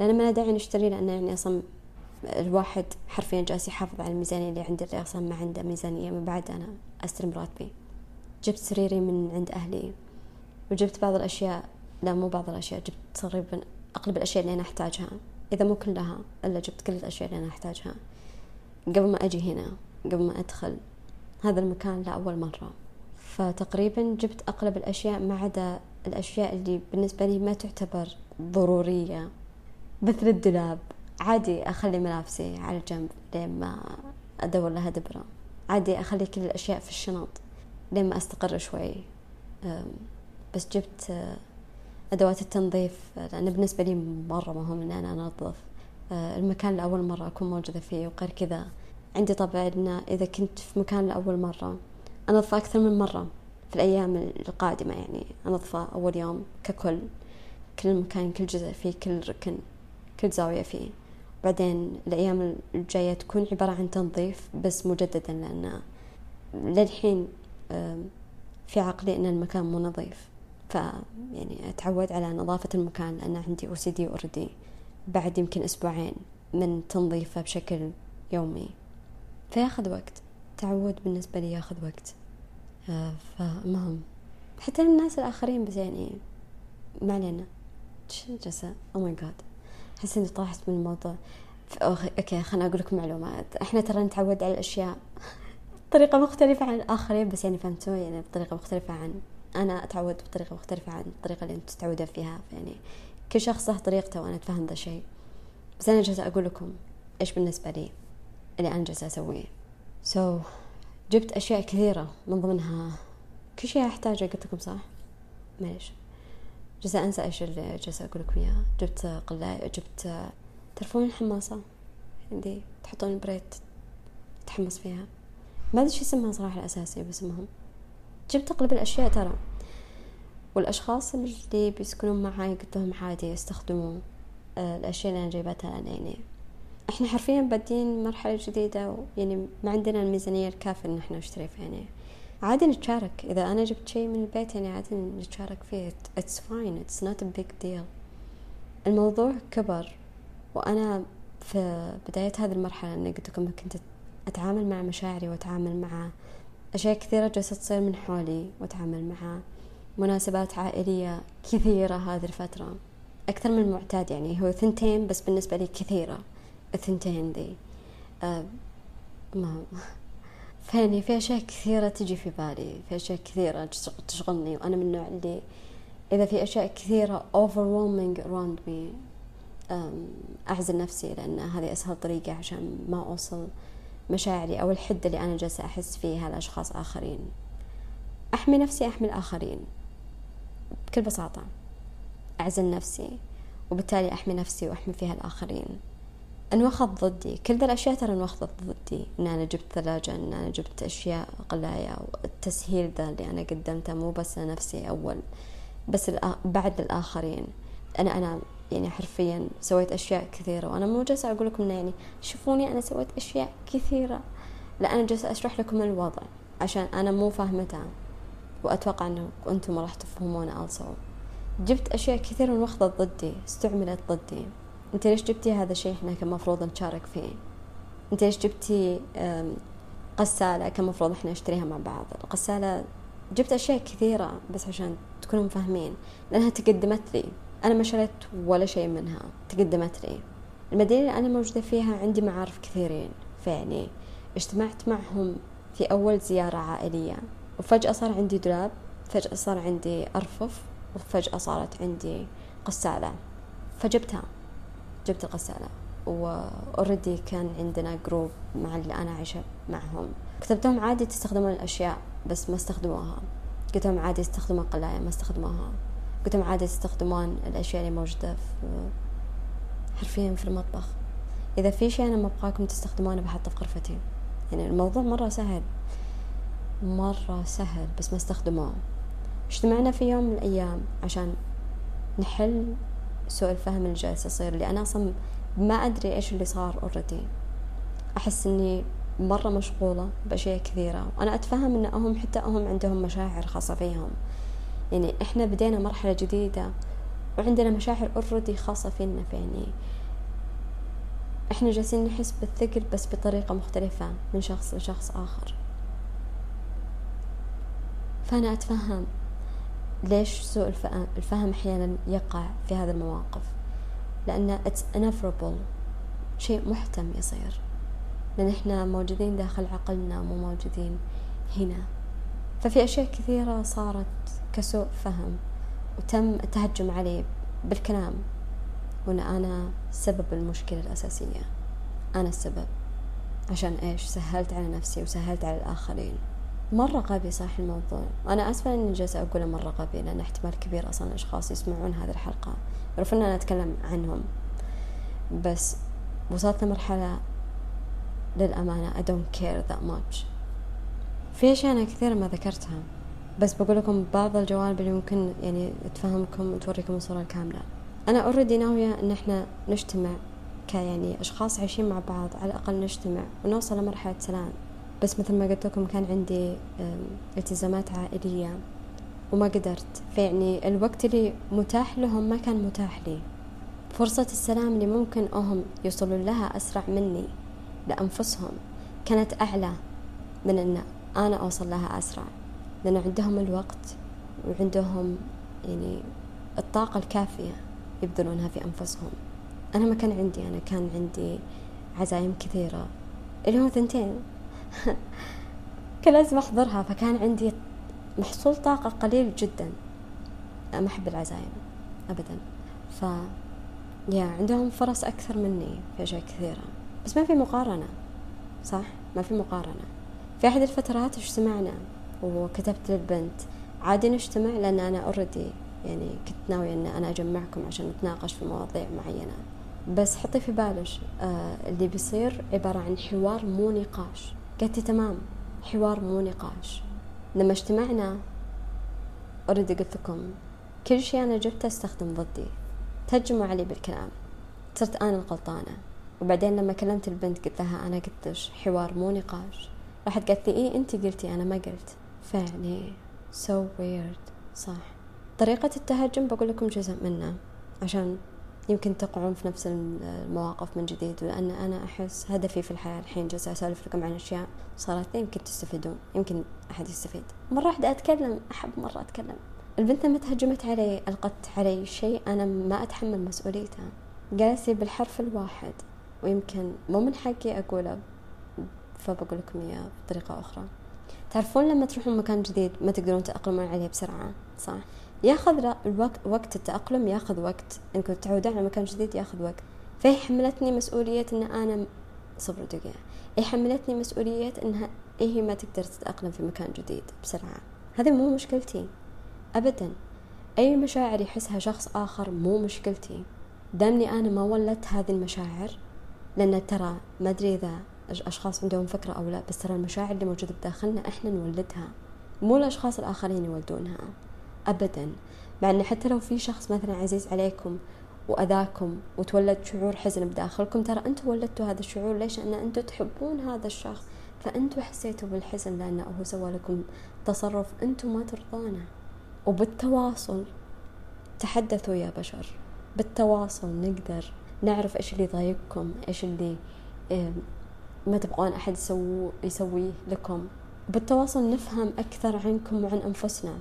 لأن ما داعي نشتري لأنه يعني أصلا الواحد حرفيا جالس يحافظ على الميزانية اللي عندي اللي أصلا ما عنده ميزانية من بعد أنا أستلم راتبي. جبت سريري من عند أهلي وجبت بعض الأشياء لا مو بعض الأشياء جبت تقريبا أغلب الأشياء اللي أنا أحتاجها. إذا مو كلها إلا جبت كل الأشياء اللي أنا أحتاجها. قبل ما أجي هنا قبل ما أدخل هذا المكان لأول مرة. فتقريبا جبت أغلب الأشياء ما عدا الأشياء اللي بالنسبة لي ما تعتبر ضرورية. مثل الدولاب عادي أخلي ملابسي على جنب لين ما أدور لها دبرة. عادي أخلي كل الأشياء في الشنط لين ما أستقر شوي. بس جبت أدوات التنظيف لأن بالنسبة لي مرة مهم إن أنا أنظف. المكان لأول مرة أكون موجودة فيه وغير كذا عندي طبع إن إذا كنت في مكان لأول مرة أنظفه أكثر من مرة في الأيام القادمة. يعني أنظفه أول يوم ككل كل مكان كل جزء فيه كل ركن. كل زاوية فيه. بعدين الأيام الجاية تكون عبارة عن تنظيف بس مجددا لأن للحين في عقلي أن المكان مو نظيف. ف يعني أتعود على نظافة المكان لأن عندي أو سي دي أوردي بعد يمكن أسبوعين من تنظيفه بشكل يومي. فياخذ وقت. تعود بالنسبة لي ياخذ وقت. آه فمهم. حتى الناس الآخرين بس يعني ما علينا. جلسة؟ oh my God أحس إني طاحت من الموضوع. okay خلنا أقول لكم معلومات. إحنا ترى نتعود على الأشياء بطريقة مختلفة عن الآخرين بس يعني فهمتوا؟ يعني بطريقة مختلفة عن أنا أتعود بطريقة مختلفة عن الطريقة اللي أنتم تتعودون فيها. يعني كل شخص له طريقته وأنا أتفهم ذا الشيء. بس أنا جالسة أقول لكم إيش بالنسبة لي اللي أنا جالسة أسويه. so, so, جبت أشياء كثيرة من ضمنها. كل شيء أحتاجه قلت لكم صح؟ معليش. جالسة أنسى إيش اللي جالسة أقول لكم إياه جبت قلاية جبت تعرفون الحماصة عندي تحطون ال bread تحمص فيها. ما أدري شو اسمها صراحة الأساسي بس المهم. جبت أغلب الأشياء ترى. والأشخاص اللي بيسكنون معاي قلت لهم عادي يستخدموا آه، الأشياء اللي أنا جايبتها يعني إحنا حرفيا بادين مرحلة جديدة يعني ما عندنا الميزانية الكافية إن إحنا نشتري فيه يعني. عادي نتشارك. إذا أنا جبت شيء من البيت يعني عادي نتشارك فيه. It's fine. It's not a big deal. الموضوع كبر. وأنا في بداية هذه المرحلة إني قلت لكم كنت أتعامل مع مشاعري وأتعامل مع أشياء كثيرة جالسة تصير من حولي وأتعامل مع مناسبات عائلية كثيرة هذه الفترة. أكثر من المعتاد يعني. هو ثنتين بس بالنسبة لي كثيرة. الثنتين ذي أه ما فيني في أشياء كثيرة تجي في بالي في أشياء كثيرة تشغلني وأنا من النوع اللي إذا في أشياء كثيرة overwhelming around me أعزل نفسي لأن هذه أسهل طريقة عشان ما أوصل مشاعري أو الحدة اللي أنا جالسة أحس فيها لأشخاص آخرين. أحمي نفسي أحمي الآخرين. بكل بساطة أعزل نفسي وبالتالي أحمي نفسي وأحمي فيها الآخرين. انوخذ ضدي. كل ذا الأشياء ترى انوخذت ضدي. إن أنا جبت ثلاجة إن أنا جبت أشياء قلاية والتسهيل ذا اللي أنا قدمته مو بس لنفسي أول بس بعد الآخرين. أنا أنا يعني حرفيا سويت أشياء كثيرة وأنا مو جالسة أقول لكم يعني شوفوني أنا سويت أشياء كثيرة. لا أنا جالسة أشرح لكم الوضع عشان أنا مو فاهمتها. وأتوقع أنه أنتم راح تفهمونه also. جبت أشياء كثيرة واخذت ضدي استعملت ضدي. أنت ليش جبتي هذا الشيء إحنا كان مفروض نشارك فيه؟ أنت ليش جبتي غسالة كان مفروض إحنا نشتريها مع بعض؟ الغسالة جبت أشياء كثيرة بس عشان تكونوا فاهمين لأنها تقدمت لي. أنا ما شريت ولا شيء منها تقدمت لي. المدينة اللي أنا موجودة فيها عندي معارف كثيرين. فيعني اجتمعت معهم في أول زيارة عائلية وفجأة صار عندي دولاب فجأة صار عندي أرفف وفجأة صارت عندي غسالة. فجبتها. جبت الغسالة. وأوريدي كان عندنا جروب مع اللي أنا عايشة معهم. كتبت لهم عادي تستخدمون الأشياء بس ما استخدموها. قلت لهم عادي يستخدمون قلاية ما استخدموها. قلت لهم عادي تستخدمون الأشياء اللي موجودة في حرفيا في المطبخ. إذا في شيء أنا ما أبغاكم تستخدمونه بحطه في غرفتي. يعني الموضوع مرة سهل. مرة سهل بس ما استخدموه. اجتمعنا في يوم من الأيام عشان نحل سوء الفهم اللي جالس يصير اللي أنا أصلا ما أدري إيش اللي صار أوريدي أحس إني مرة مشغولة بأشياء كثيرة. وأنا أتفهم إن هم حتى هم عندهم مشاعر خاصة فيهم. يعني إحنا بدينا مرحلة جديدة وعندنا مشاعر أوريدي خاصة فينا يعني إحنا جالسين نحس بالثقل بس بطريقة مختلفة من شخص لشخص آخر. فأنا أتفهم. ليش سوء الفهم أحيانا يقع في هذه المواقف؟ لأن it's inevitable. شيء محتم يصير. لأن إحنا موجودين داخل عقلنا مو موجودين هنا. ففي أشياء كثيرة صارت كسوء فهم وتم التهجم علي بالكلام. وأن أنا سبب المشكلة الأساسية. أنا السبب. عشان إيش؟ سهلت على نفسي وسهلت على الآخرين. مرة غبي صح الموضوع. أنا آسفة إني جالسة أقوله مرة غبي لأن احتمال كبير أصلا أشخاص يسمعون هذه الحلقة. يعرفون أن أنا أتكلم عنهم. بس وصلت لمرحلة للأمانة I don't care that much. في أشياء أنا كثيرة ما ذكرتها. بس بقول لكم بعض الجوانب اللي ممكن يعني تفهمكم وتوريكم الصورة الكاملة. أنا أوريدي ناوية إن إحنا نجتمع كيعني أشخاص عايشين مع بعض على الأقل نجتمع ونوصل لمرحلة سلام. بس مثل ما قلت لكم كان عندي التزامات عائلية وما قدرت. فيعني الوقت اللي متاح لهم ما كان متاح لي. فرصة السلام اللي ممكن هم يوصلون لها أسرع مني لأنفسهم كانت أعلى من أن أنا أوصل لها أسرع. لأن عندهم الوقت وعندهم يعني الطاقة الكافية يبذلونها في أنفسهم. أنا ما كان عندي أنا كان عندي عزايم كثيرة. اللي هو ثنتين. كان لازم أحضرها فكان عندي محصول طاقة قليل جدا. ما أحب العزايم أبدا. ف يا عندهم فرص أكثر مني في أشياء كثيرة. بس ما في مقارنة صح؟ ما في مقارنة. في أحد الفترات اجتمعنا وكتبت للبنت عادي نجتمع لأن أنا أوريدي يعني كنت ناوية أن أنا أجمعكم عشان نتناقش في مواضيع معينة. بس حطي في بالك آه اللي بيصير عبارة عن حوار مو نقاش. قلتي تمام حوار مو نقاش. لما اجتمعنا اوريدي قلت لكم كل شيء أنا جبته أستخدم ضدي. تهجموا علي بالكلام. صرت أنا الغلطانة. وبعدين لما كلمت البنت قلت لها أنا قلتش حوار مو نقاش. راحت قالت لي إيه انت قلتي أنا ما قلت. فيعني so weird. صح. طريقة التهجم بقول لكم جزء منه. عشان يمكن تقعون في نفس المواقف من جديد لأن أنا أحس هدفي في الحياة الحين جالسة أسولف لكم عن أشياء صارت يمكن تستفيدون يمكن أحد يستفيد. مرة واحدة أتكلم أحب مرة أتكلم. البنت لما تهجمت علي ألقت علي شيء أنا ما أتحمل مسؤوليته. قالت لي بالحرف الواحد ويمكن مو من حقي أقوله فبقول لكم إياه بطريقة أخرى. تعرفون لما تروحون مكان جديد ما تقدرون تأقلمون عليه بسرعة صح؟ ياخذ الوقت وقت التأقلم ياخذ وقت. انكم تعودون على مكان جديد ياخذ وقت. فهي حملتني مسؤولية إن أنا صبر دقيقة هي حملتني مسؤولية انها هي ما تقدر تتأقلم في مكان جديد بسرعة. هذه مو مشكلتي. ابدا. أي مشاعر يحسها شخص آخر مو مشكلتي. دامني أنا ما ولدت هذه المشاعر لأن ترى ما أدري إذا أشخاص عندهم فكرة أو لا بس ترى المشاعر اللي موجودة بداخلنا إحنا نولدها. مو الأشخاص الآخرين يولدونها. أبدا. مع أن حتى لو في شخص مثلا عزيز عليكم وأذاكم وتولد شعور حزن بداخلكم ترى أنتم ولدتوا هذا الشعور ليش؟ لأن أنتم تحبون هذا الشخص. فأنتم حسيتوا بالحزن لأنه هو سوى لكم تصرف أنتم ما ترضونه وبالتواصل تحدثوا يا بشر. بالتواصل نقدر نعرف إيش اللي يضايقكم إيش اللي ما تبغون أحد يسوي يسويه لكم. بالتواصل نفهم أكثر عنكم وعن أنفسنا.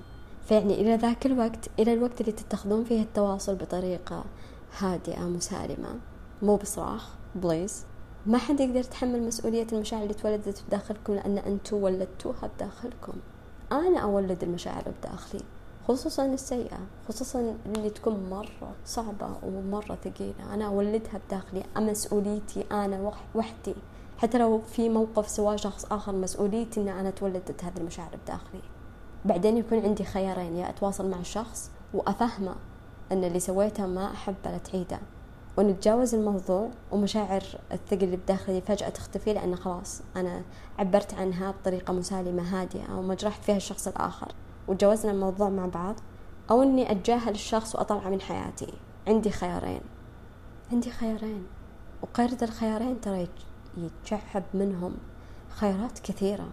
فيعني إلى ذاك الوقت إلى الوقت اللي تتخذون فيه التواصل بطريقة هادئة مسالمة مو بصراخ بليز. ما حد يقدر يتحمل مسؤولية المشاعر اللي تولدت بداخلكم لأن أنتم ولدتوها بداخلكم. أنا أولد المشاعر بداخلي خصوصا السيئة خصوصا اللي تكون مرة صعبة ومرة ثقيلة. أنا أولدها بداخلي مسؤوليتي أنا وحدي. حتى لو في موقف سواه شخص آخر مسؤوليتي أن أنا تولدت هذه المشاعر بداخلي. بعدين يكون عندي خيارين يا أتواصل مع الشخص وأفهمه أن اللي سويته ما أحب لا تعيده. ونتجاوز الموضوع ومشاعر الثقل اللي بداخلي فجأة تختفي لأن خلاص أنا عبرت عنها بطريقة مسالمة هادئة وما جرحت فيها الشخص الآخر. وتجاوزنا الموضوع مع بعض أو أني أتجاهل الشخص وأطلعه من حياتي. عندي خيارين. عندي خيارين. وقيرة الخيارين ترى يتشعب منهم خيارات كثيرة.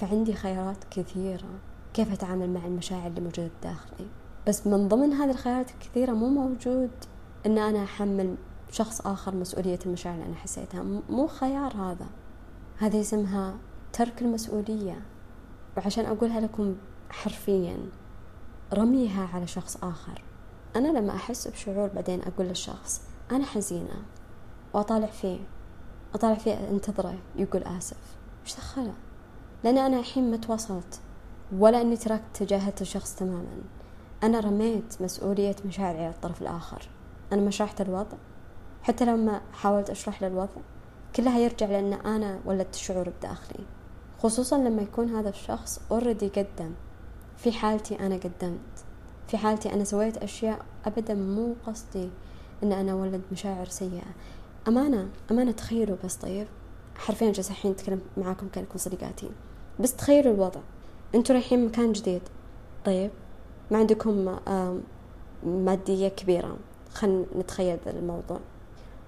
فعندي خيارات كثيرة. كيف أتعامل مع المشاعر اللي موجودة بداخلي بس من ضمن هذه الخيارات الكثيرة مو موجود أن أنا أحمل شخص آخر مسؤولية المشاعر اللي أنا حسيتها. مو خيار هذا. هذه اسمها ترك المسؤولية. وعشان أقولها لكم حرفيا رميها على شخص آخر. أنا لما أحس بشعور بعدين أقول للشخص أنا حزينة. وأطالع فيه. أطالع فيه أنتظره. يقول آسف. وش دخله؟ لأن أنا الحين ما تواصلت ولا أني تركت تجاهلت الشخص تماما. أنا رميت مسؤولية مشاعري على الطرف الآخر. أنا ما شرحت الوضع. حتى لما حاولت أشرح له الوضع كلها يرجع لأن أنا ولدت الشعور بداخلي. خصوصا لما يكون هذا الشخص already قدم. في حالتي أنا قدمت. في حالتي أنا سويت أشياء أبدا مو قصدي أن أنا أولد مشاعر سيئة. أمانة أمانة تخيلوا بس طيب. حرفيا جالسة الحين أتكلم معاكم كأنكم صديقاتي. بس تخيلوا الوضع. أنتوا رايحين مكان جديد. طيب ما عندكم مادية كبيرة. خلينا نتخيل الموضوع.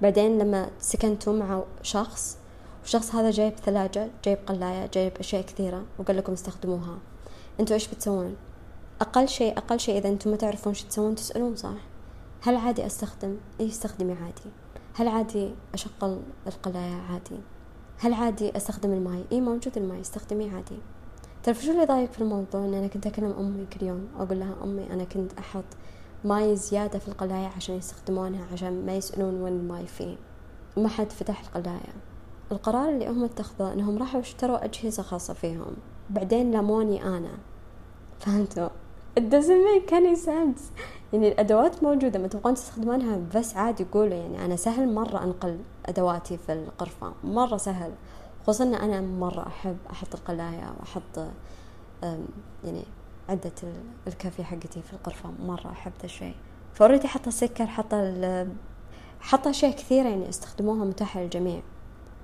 بعدين لما سكنتوا مع شخص والشخص هذا جايب ثلاجة جايب قلاية جايب أشياء كثيرة وقال لكم استخدموها. أنتوا إيش بتسوون؟ أقل شيء أقل شيء إذا أنتوا ما تعرفون شو تسوون تسألون صح؟ هل عادي أستخدم؟ إيه استخدمي عادي. هل عادي أشغل القلاية عادي؟ هل عادي أستخدم الماي؟ إي موجود الماي. استخدميه عادي. تعرف شو اللي ضايق في الموضوع؟ إن أنا كنت أكلم أمي كل يوم. أقول لها أمي أنا كنت أحط ماي زيادة في القلاية عشان يستخدمونها عشان ما يسألون وين الماي فيه. ما حد فتح القلاية. القرار اللي هم اتخذوه إنهم راحوا اشتروا أجهزة خاصة فيهم. بعدين لاموني أنا. فهمتوا؟ It doesn't make any sense. يعني الأدوات موجودة ما تبغون تستخدمونها؟ بس عادي قولوا يعني. أنا سهل مرة أنقل. أدواتي في الغرفة مرة سهل خصوصا أن أنا مرة أحب أحط القلاية وأحط يعني عدة الكافي حقتي في الغرفة مرة أحب ذا الشيء. فأوريدي حط السكر حط حط أشياء كثيرة يعني أستخدموها متاحة للجميع.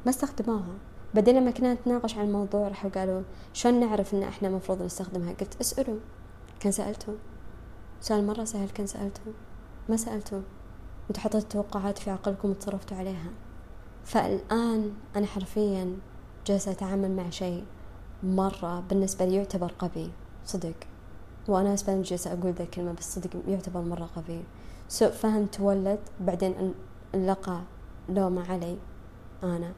ما أستخدموها. بعدين لما كنا نتناقش عن الموضوع راحوا قالوا شلون نعرف إن إحنا المفروض نستخدمها؟ قلت اسألوا. كان سألتوا سؤال مرة سهل كان سألتوا ما سألتوا أنتوا حطيتوا توقعات في عقلكم وتصرفتوا عليها. فالآن أنا حرفيا جالسة أتعامل مع شيء مرة بالنسبة لي يعتبر غبي صدق. وأنا أسباب جالسة أقول ذا الكلمة بس صدق يعتبر مرة غبي سوء فهم تولد بعدين لقى لومة علي أنا.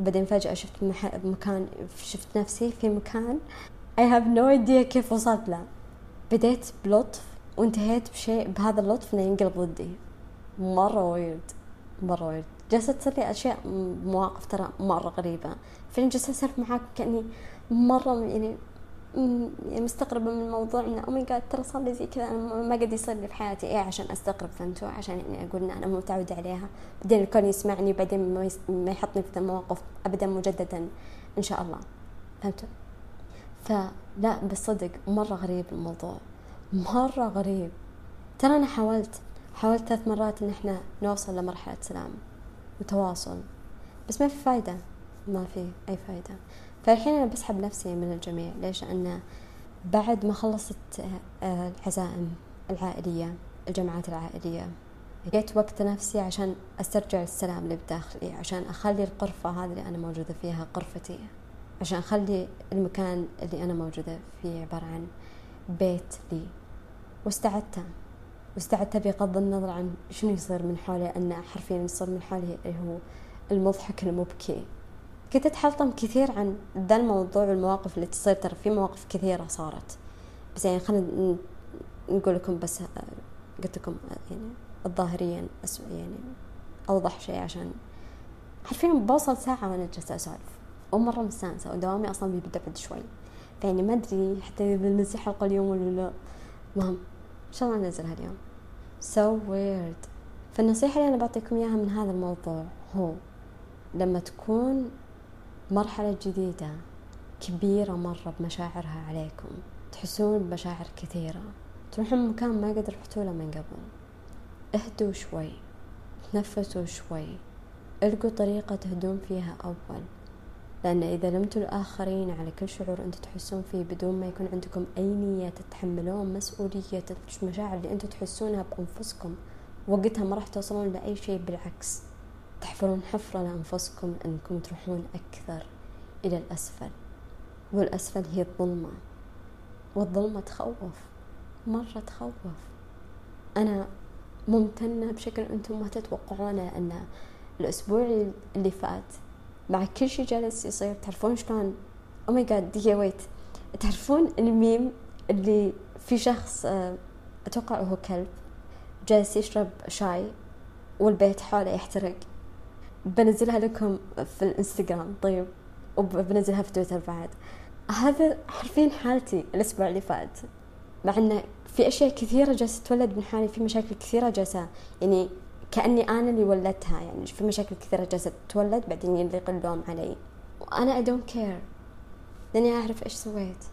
بعدين فجأة شفت مكان شفت نفسي في مكان. I have no idea كيف وصلت له. بديت بلطف وانتهيت بشيء بهذا اللطف إنه ينقلب ضدي. مرة ويرد مرة ويرد جالسة تصير لي أشياء مواقف ترى مرة غريبة. فين جالسة أسولف معاك كأني مرة يعني يعني مستغربة من الموضوع إنه أو ماي جاد ترى صار لي زي كذا أنا ما قد يصير لي في حياتي. إيه عشان أستغرب فهمتوا عشان يعني أقول ان أنا متعودة عليها. بعدين الكل يسمعني بعدين ما. ما يحطني في المواقف ابدا مجددا إن شاء الله. فهمتوا؟ فلا بالصدق مرة غريب الموضوع. مرة غريب. ترى أنا حاولت حاولت ثلاث مرات إن إحنا نوصل لمرحلة سلام. وتواصل. بس ما في فايدة ما في أي فايدة. فالحين أنا بسحب نفسي من الجميع. ليش؟ لأن بعد ما خلصت آه، العزائم العائلية الجمعات العائلية جيت وقت نفسي عشان أسترجع السلام اللي بداخلي عشان أخلي القرفة هذه اللي أنا موجودة فيها قرفتي. عشان أخلي المكان اللي أنا موجودة فيه عبارة عن بيت لي. واستعدت. واستعدت بغض النظر عن شنو يصير من حولي أن حرفيا يصير من حولي اللي هو المضحك المبكي. كنت أتحطم كثير عن ذا الموضوع والمواقف اللي تصير. ترى في مواقف كثيرة صارت. بس يعني خلينا نقول لكم بس قلت لكم يعني الظاهريا يعني أوضح شيء عشان حرفيا بوصل ساعة وأنا جالسة أسولف. ومرة مستانسة ودوامي أصلا بيبدأ بعد شوي. فيعني ما أدري حتى إذا بنزل حلقة اليوم ولا لا. المهم إن شاء الله ننزلها اليوم so weird. فالنصيحة اللي أنا بعطيكم إياها من هذا الموضوع هو لما تكون مرحلة جديدة كبيرة مرة بمشاعرها عليكم تحسون بمشاعر كثيرة. تروحون مكان ما قد رحتوا له من قبل. اهدوا شوي تنفسوا شوي. إلقوا طريقة تهدون فيها أول. لأن إذا لمتوا الآخرين على كل شعور أنتم تحسون فيه بدون ما يكون عندكم أي نية تتحملون مسؤولية المشاعر اللي أنتم تحسونها بأنفسكم. وقتها ما راح توصلون لأي شيء بالعكس تحفرون حفرة لأنفسكم أنكم تروحون أكثر إلى الأسفل. والأسفل هي الظلمة. والظلمة تخوف. مرة تخوف. أنا ممتنة بشكل أنتم ما تتوقعونه أن الأسبوع اللي فات مع كل شيء جالس يصير تعرفون شلون؟ oh my God دقيقة wait تعرفون الميم اللي في شخص آه، أتوقع هو كلب جالس يشرب شاي والبيت حوله يحترق. بنزلها لكم في الإنستغرام طيب وبنزلها في تويتر بعد. هذا حرفيا حالتي الأسبوع اللي فات. مع إنه في أشياء كثيرة جالسة تولد من حالي في مشاكل كثيرة جالسة. يعني كأني أنا اللي ولدتها يعني في مشاكل كثيرة جالسة تولد بعدين يليق اللوم علي. وأنا I don't care لأني أعرف إيش سويت.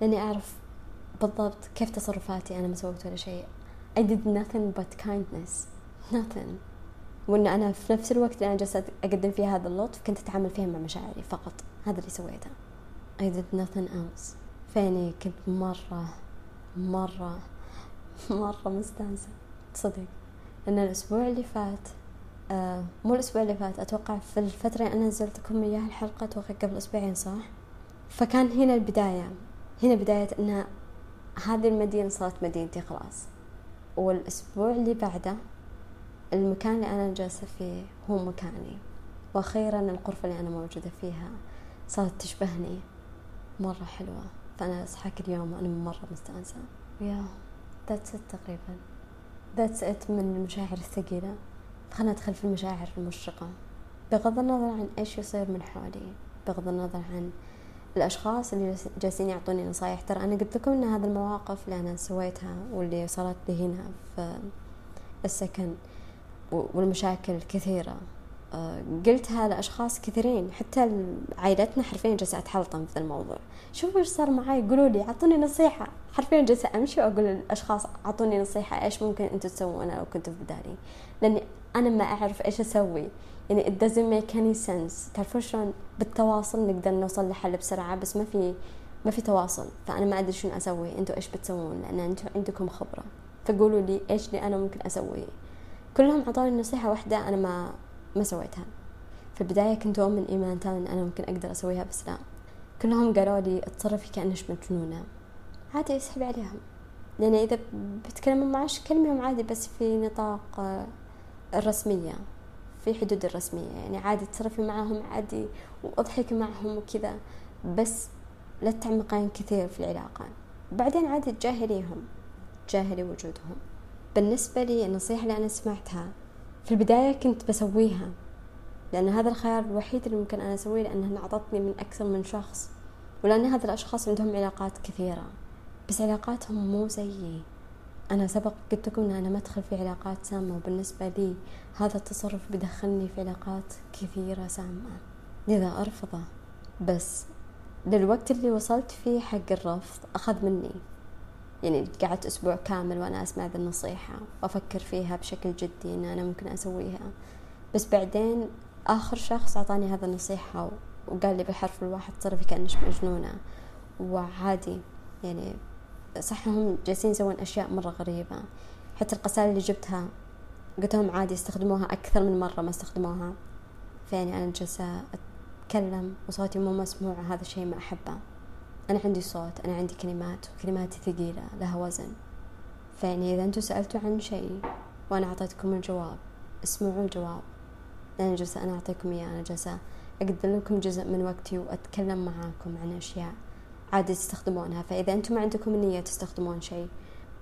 لأني أعرف بالضبط كيف تصرفاتي أنا ما سويت ولا شيء. I did nothing but kindness. Nothing. وإن أنا في نفس الوقت اللي أنا جالسة أقدم فيه هذا اللطف كنت أتعامل فيه مع مشاعري فقط. هذا اللي سويته. I did nothing else. فيني كنت مرة مرة مرة مستانسة. تصدق أن الأسبوع اللي فات آه مو الأسبوع اللي فات أتوقع في الفترة اللي أنا نزلتكم إياها الحلقة أتوقع قبل أسبوعين صح؟ فكان هنا البداية. هنا بداية أن هذه المدينة صارت مدينتي خلاص. والأسبوع اللي بعده المكان اللي أنا جالسة فيه هو مكاني. وأخيرا الغرفة اللي أنا موجودة فيها صارت تشبهني. مرة حلوة. فأنا أصحى كل يوم وأنا مرة مستأنسة. yeah that's it تقريبا. that's it من المشاعر الثقيلة. خلنا ندخل في المشاعر المشرقة. بغض النظر عن إيش يصير من حولي بغض النظر عن الأشخاص اللي جالسين يعطوني نصايح. ترى أنا قلت لكم إن هذه المواقف اللي أنا سويتها واللي صارت لي هنا في السكن والمشاكل الكثيرة. قلتها لأشخاص كثيرين حتى عائلتنا حرفيا جالسة أتحلطم في الموضوع. شوفوا إيش صار معي قولوا لي أعطوني نصيحة. حرفيا جالسة أمشي وأقول للأشخاص أعطوني نصيحة إيش ممكن أنتم تسوون لو كنتوا في بدالي لأني أنا ما أعرف إيش أسوي. يعني it doesn't make any sense. تعرفون شلون؟ بالتواصل نقدر نوصل لحل بسرعة بس ما في ما في تواصل. فأنا ما أدري شنو أسوي. أنتوا إيش بتسوون؟ لأن أنتوا عندكم خبرة. فقولوا لي إيش اللي أنا ممكن أسويه كلهم عطوني نصيحة واحدة أنا ما ما سويتها. في البداية كنت أؤمن إيمان تام إن أنا ممكن أقدر أسويها بس لا. كلهم قالوا لي اتصرفي كأنش مجنونة. عادي اسحبي عليهم. لأن إذا بتكلموا معاش كلمهم عادي بس في نطاق آه، الرسمية في حدود الرسمية. يعني عادي تصرفي معاهم عادي واضحكي معهم وكذا بس لا تعمقين كثير في العلاقة. بعدين عادي تجاهليهم تجاهلي وجودهم. بالنسبة لي النصيحة اللي أنا سمعتها في البداية كنت بسويها لأن هذا الخيار الوحيد اللي ممكن أنا أسويه لأنها أعطتني من أكثر من شخص ولأن هذا الأشخاص عندهم علاقات كثيرة بس علاقاتهم مو زيي. أنا سبق قلت لكم أن أنا ما أدخل في علاقات سامة وبالنسبة لي هذا التصرف بدخلني في علاقات كثيرة سامة. لذا أرفضه. بس للوقت اللي وصلت فيه حق الرفض أخذ مني. يعني قعدت أسبوع كامل وأنا أسمع ذا النصيحة وأفكر فيها بشكل جدي إن أنا ممكن أسويها. بس بعدين آخر شخص أعطاني هذا النصيحة وقال لي بالحرف الواحد تصرفي كأنش مجنونة. وعادي يعني صح هم جالسين يسوون أشياء مرة غريبة. حتى القصائد اللي جبتها قلت لهم عادي يستخدموها أكثر من مرة ما استخدموها. فيعني أنا جالسة أتكلم وصوتي مو مسموع هذا شيء ما أحبه. أنا عندي صوت أنا عندي كلمات وكلماتي ثقيلة لها وزن. فيعني إذا أنتوا سألتوا عن شيء وأنا أعطيتكم الجواب اسمعوا الجواب. لأن جالسة أنا أعطيكم إياه أنا جالسة أقدم لكم جزء من وقتي وأتكلم معاكم عن أشياء عادي تستخدمونها. فإذا أنتم ما عندكم النية تستخدمون شيء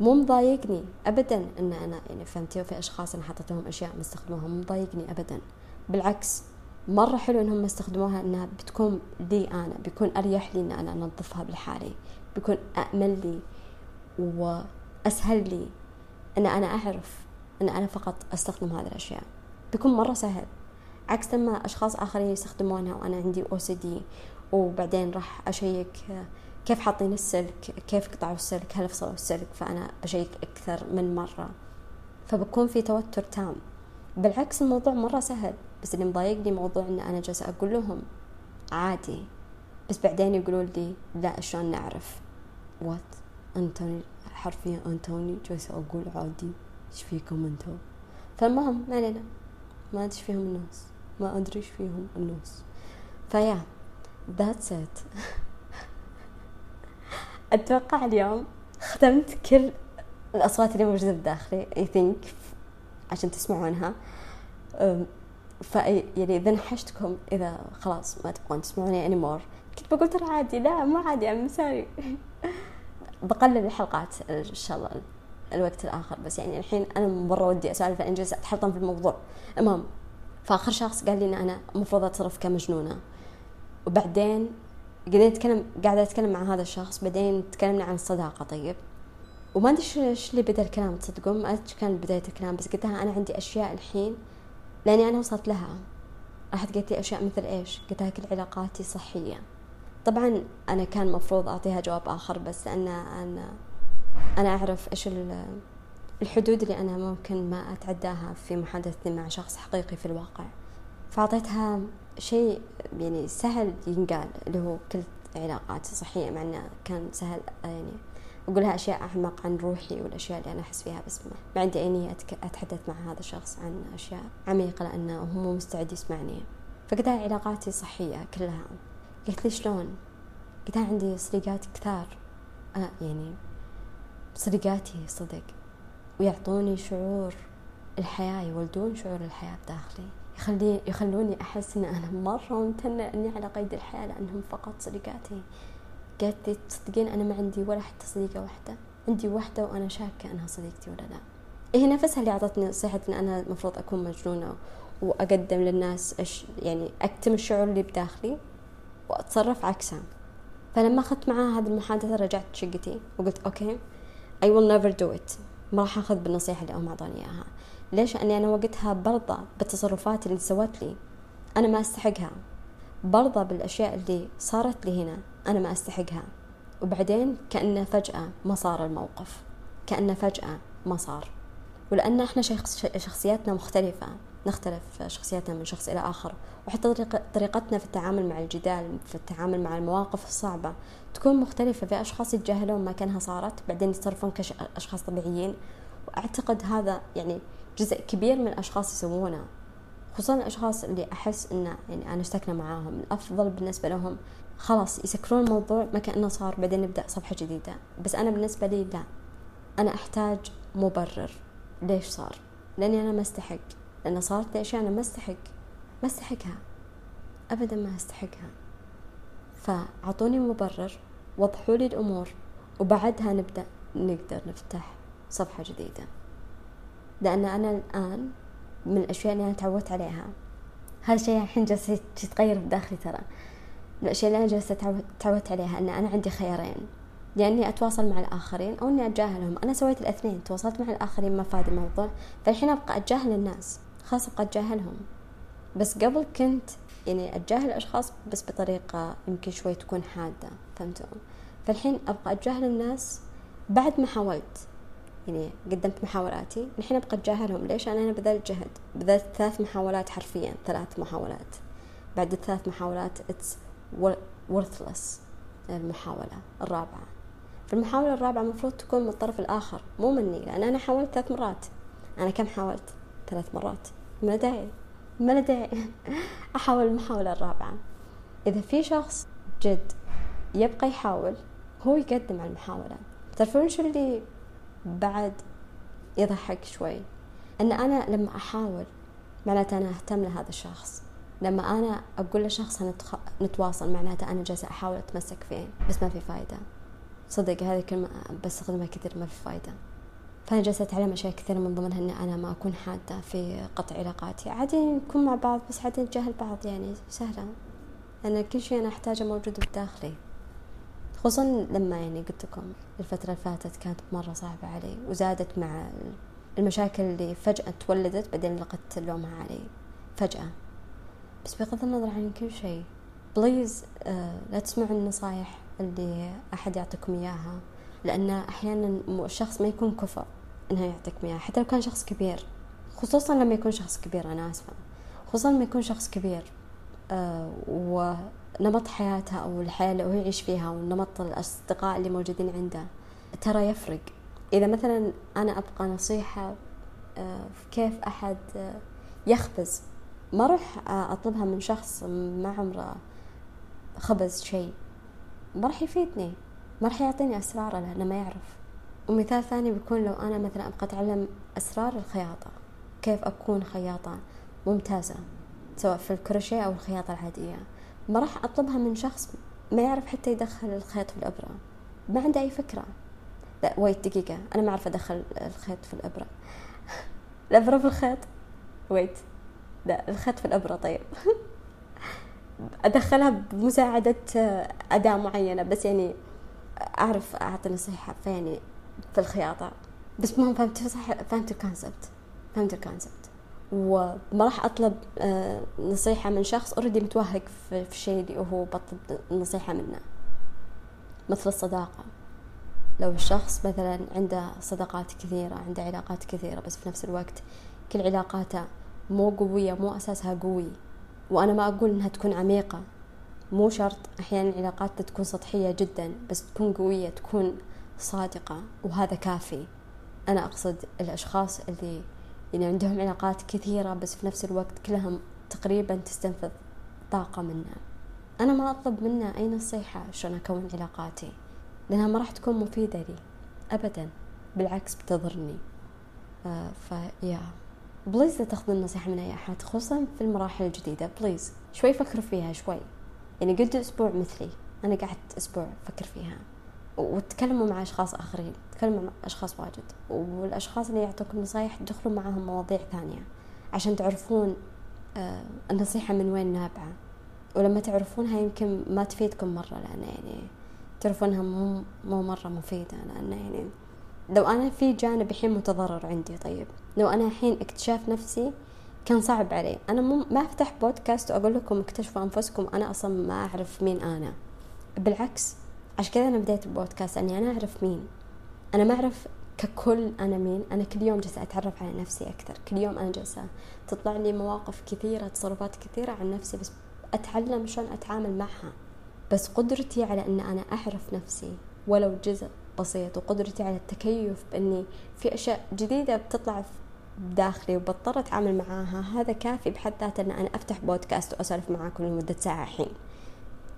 مو مضايقني أبدا أن أنا يعني فهمتي وفي أشخاص أنا حطيت لهم أشياء ما استخدموها مو مضايقني أبدا. بالعكس مرة حلو إنهم استخدموها إنها بتكون لي أنا بيكون أريح لي إن أنا أنظفها بالحالي بيكون أأمن لي وأسهل لي إن أنا أعرف إن أنا فقط أستخدم هذه الأشياء. بيكون مرة سهل. عكس لما أشخاص آخرين يستخدمونها وأنا عندي أو سي دي وبعدين راح أشيك كيف حاطين السلك كيف قطعوا السلك هل فصلوا السلك فأنا بشيك أكثر من مرة. فبكون في توتر تام. بالعكس الموضوع مرة سهل. بس اللي مضايقني موضوع إن أنا جالسة أقول لهم عادي بس بعدين يقولون لي لا شلون نعرف؟ what أنتوني حرفيا أنتوني جالسة أقول عادي إيش فيكم أنتو؟ فالمهم ما علينا. ما أدري إيش فيهم الناس. ما أدري إيش فيهم الناس. ف yeah that's it أتوقع اليوم ختمت كل الأصوات اللي موجودة بداخلي اي ثينك عشان تسمعونها. ف يعني إذا نحشتكم إذا خلاص ما تبغون تسمعوني اني مور كنت بقول ترى عادي لا مو عادي عم مساوي بقلل الحلقات إن شاء الله الوقت الآخر بس يعني الحين أنا مره ودي أسولف انجز أتحطم في الموضوع. المهم فآخر شخص قال لي إن أنا المفروض أتصرف كمجنونة. وبعدين قاعدين نتكلم قاعدة أتكلم مع هذا الشخص بعدين تكلمنا عن الصداقة طيب. وما أدري إيش اللي بدأ الكلام تصدقون ما أدري كان بداية الكلام بس قلت أنا عندي أشياء الحين لأني أنا وصلت لها. راحت قالت لي أشياء مثل إيش؟ قلت لها كل علاقاتي صحية. طبعا أنا كان مفروض أعطيها جواب آخر بس لأن أنا أنا أعرف إيش الحدود اللي أنا ممكن ما أتعداها في محادثتي مع شخص حقيقي في الواقع. فأعطيتها شيء يعني سهل ينقال اللي هو كل علاقاتي صحية مع إنه كان سهل يعني أقول لها أشياء أعمق عن روحي والأشياء اللي أنا أحس فيها بس ما عندي أي نية أتحدث مع هذا الشخص عن أشياء عميقة لأنه هو مو مستعد يسمعني. فقلت لها علاقاتي صحية كلها. قلت لي شلون؟ قلت لها عندي صديقات كثار. آه يعني صديقاتي صدق ويعطوني شعور الحياة يولدون شعور الحياة بداخلي. يخلي يخلوني أحس إن أنا مرة ممتنة إني على قيد الحياة لأنهم فقط صديقاتي. قالت لي تصدقين أنا ما عندي ولا حتى صديقة واحدة؟ عندي واحدة وأنا شاكة أنها صديقتي ولا لا؟ هي نفسها اللي أعطتني نصيحة أن أنا المفروض أكون مجنونة وأقدم للناس إيش يعني أكتم الشعور اللي بداخلي وأتصرف عكسها. فلما أخذت معاها هذه المحادثة رجعت شقتي وقلت أوكي I will never do it. ما راح أخذ بالنصيحة اللي هم أعطوني إياها. ليش؟ لأني أنا وقتها برضى بالتصرفات اللي سوت لي أنا ما أستحقها. برضى بالأشياء اللي صارت لي هنا. أنا ما أستحقها. وبعدين كأنه فجأة ما صار الموقف. كأنه فجأة ما صار. ولأن إحنا شخصياتنا مختلفة. نختلف شخصياتنا من شخص إلى آخر. وحتى طريقتنا في التعامل مع الجدال في التعامل مع المواقف الصعبة تكون مختلفة. في أشخاص يتجاهلون ما كانها صارت بعدين يتصرفون كأشخاص طبيعيين. وأعتقد هذا يعني جزء كبير من الأشخاص يسوونه خصوصا الأشخاص اللي أحس إنه يعني أنا اشتكنا معاهم. الأفضل بالنسبة لهم خلاص يسكرون الموضوع ما كأنه صار بعدين نبدأ صفحة جديدة. بس أنا بالنسبة لي لا أنا أحتاج مبرر. ليش صار؟ لأني أنا ما أستحق. لأن صارت لي أشياء أنا ما أستحق. ما أستحقها. أبدا ما أستحقها. فأعطوني مبرر وضحوا لي الأمور وبعدها نبدأ نقدر نفتح صفحة جديدة. لأن أنا الآن من الأشياء اللي أنا تعودت عليها. هذا الشيء الحين جالس يتغير بداخلي ترى. الأشياء اللي أنا جالسة تعودت عليها أن أنا عندي خيارين. لأني أتواصل مع الآخرين أو إني أتجاهلهم. أنا سويت الاثنين تواصلت مع الآخرين ما فاد الموضوع. فالحين أبقى أتجاهل الناس خلاص أبقى أتجاهلهم. بس قبل كنت يعني أتجاهل الأشخاص بس بطريقة يمكن شوي تكون حادة فهمتوا؟ فالحين أبقى أتجاهل الناس بعد ما حاولت. يعني قدمت محاولاتي الحين أبقى أتجاهلهم. ليش؟ أنا بذلت جهد. بذلت ثلاث محاولات حرفيا ثلاث محاولات. بعد الثلاث محاولات it's worthless المحاولة الرابعة. في المحاولة الرابعة المفروض تكون من الطرف الآخر مو مني لأن أنا حاولت ثلاث مرات. أنا كم حاولت؟ ثلاث مرات. ما داعي. ما داعي أحاول المحاولة الرابعة. إذا في شخص جد يبقى يحاول هو يقدم على المحاولة. تعرفون شو اللي بعد يضحك شوي؟ أن أنا لما أحاول معناته أنا أهتم لهذا الشخص. لما أنا أقول لشخص هنتخ... نتواصل معناته أنا جالسة أحاول أتمسك فيه بس ما في فايدة. صدق هذه الكلمة بستخدمها كثير ما في فايدة. فأنا جالسة أتعلم أشياء كثيرة من ضمنها إني أنا ما أكون حادة في قطع علاقاتي. عادي نكون مع بعض بس عادي نتجاهل بعض يعني سهلة. لأن كل شيء أنا أحتاجه موجود بداخلي. خصوصا لما يعني قلت لكم الفترة اللي فاتت كانت مرة صعبة علي وزادت مع المشاكل اللي فجأة تولدت بعدين لقيت لومها علي فجأة. بس بغض النظر عن كل شيء بليز آه لا تسمعوا النصايح اللي أحد يعطيكم إياها لأن أحيانا الشخص ما يكون كفء إنه يعطيكم إياها حتى لو كان شخص كبير خصوصا لما يكون شخص كبير أنا آسفة خصوصا لما يكون شخص كبير آه ونمط حياته أو الحياة اللي هو يعيش فيها ونمط الأصدقاء اللي موجودين عنده ترى يفرق. إذا مثلا أنا أبقى نصيحة آه كيف أحد يخبز ما أروح أطلبها من شخص ما عمره خبز شيء. ما راح يفيدني. ما راح يعطيني أسراره لأنه ما يعرف. ومثال ثاني بيكون لو أنا مثلا أبغى أتعلم أسرار الخياطة كيف أكون خياطة ممتازة سواء في الكروشيه أو الخياطة العادية. ما راح أطلبها من شخص ما يعرف حتى يدخل الخيط في الإبرة. ما عنده أي فكرة. لا ويت دقيقة. أنا ما أعرف أدخل الخيط في الإبرة. الإبرة في الخيط؟ wait لا الخيط في الإبرة طيب. أدخلها بمساعدة أداة معينة بس يعني أعرف أعطي نصيحة فيعني في الخياطة. بس مهم فهمت صح فهمت ال concept فهمت ال concept. وما راح أطلب نصيحة من شخص already متوهق في الشيء اللي هو بطلب نصيحة منه. مثل الصداقة. لو الشخص مثلا عنده صداقات كثيرة عنده علاقات كثيرة بس في نفس الوقت كل علاقاته مو قوية مو أساسها قوي. وأنا ما أقول إنها تكون عميقة. مو شرط أحيانا العلاقات تكون سطحية جدا بس تكون قوية تكون صادقة وهذا كافي. أنا أقصد الأشخاص اللي يعني عندهم علاقات كثيرة بس في نفس الوقت كلها تقريبا تستنفذ طاقة منها. أنا ما أطلب منه أي نصيحة شلون أكون علاقاتي لأنها ما راح تكون مفيدة لي. أبدا. بالعكس بتضرني. آه ف yeah. please لا تاخذون نصيحة من أي أحد خصوصا في المراحل الجديدة. please شوي فكروا فيها شوي. يعني قلت أسبوع مثلي أنا قعدت أسبوع أفكر فيها. وتكلموا مع أشخاص آخرين تكلموا مع أشخاص واجد. والأشخاص اللي يعطوكم نصايح تدخلوا معاهم مواضيع ثانية عشان تعرفون آه النصيحة من وين نابعة. ولما تعرفونها يمكن ما تفيدكم مرة لأن يعني تعرفونها مو مو مرة مفيدة لأن يعني لو أنا في جانب الحين متضرر عندي طيب. لو أنا الحين اكتشاف نفسي كان صعب علي. أنا مو ما أفتح بودكاست وأقول لكم اكتشفوا أنفسكم أنا أصلا ما أعرف مين أنا. بالعكس عشان كذا أنا بديت البودكاست أني أنا أعرف مين. أنا ما أعرف ككل أنا مين. أنا كل يوم جالسة أتعرف على نفسي أكثر. كل يوم أنا جالسة تطلع لي مواقف كثيرة تصرفات كثيرة عن نفسي بس أتعلم شلون أتعامل معها. بس قدرتي على أن أنا أعرف نفسي ولو جزء بسيط وقدرتي على التكيف بأني في أشياء جديدة بتطلع بداخلي وبضطر أتعامل معاها هذا كافي بحد ذاته أن أنا أفتح بودكاست وأسولف معاكم لمدة ساعة الحين.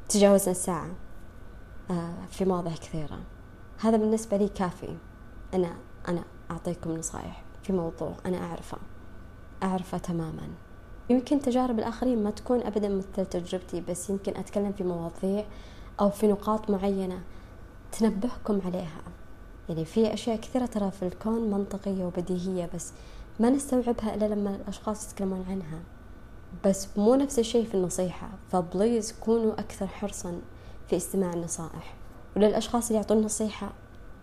تجاوزنا الساعة آه، في مواضيع كثيرة. هذا بالنسبة لي كافي. أنا أنا أعطيكم نصائح في موضوع أنا أعرفه. أعرفه تماما. يمكن تجارب الآخرين ما تكون أبدا مثل تجربتي بس يمكن أتكلم في مواضيع أو في نقاط معينة تنبهكم عليها. يعني في أشياء كثيرة ترى في الكون منطقية وبديهية بس ما نستوعبها إلا لما الأشخاص يتكلمون عنها. بس مو نفس الشيء في النصيحة. ف please كونوا أكثر حرصا في استماع النصائح. وللأشخاص اللي يعطون نصيحة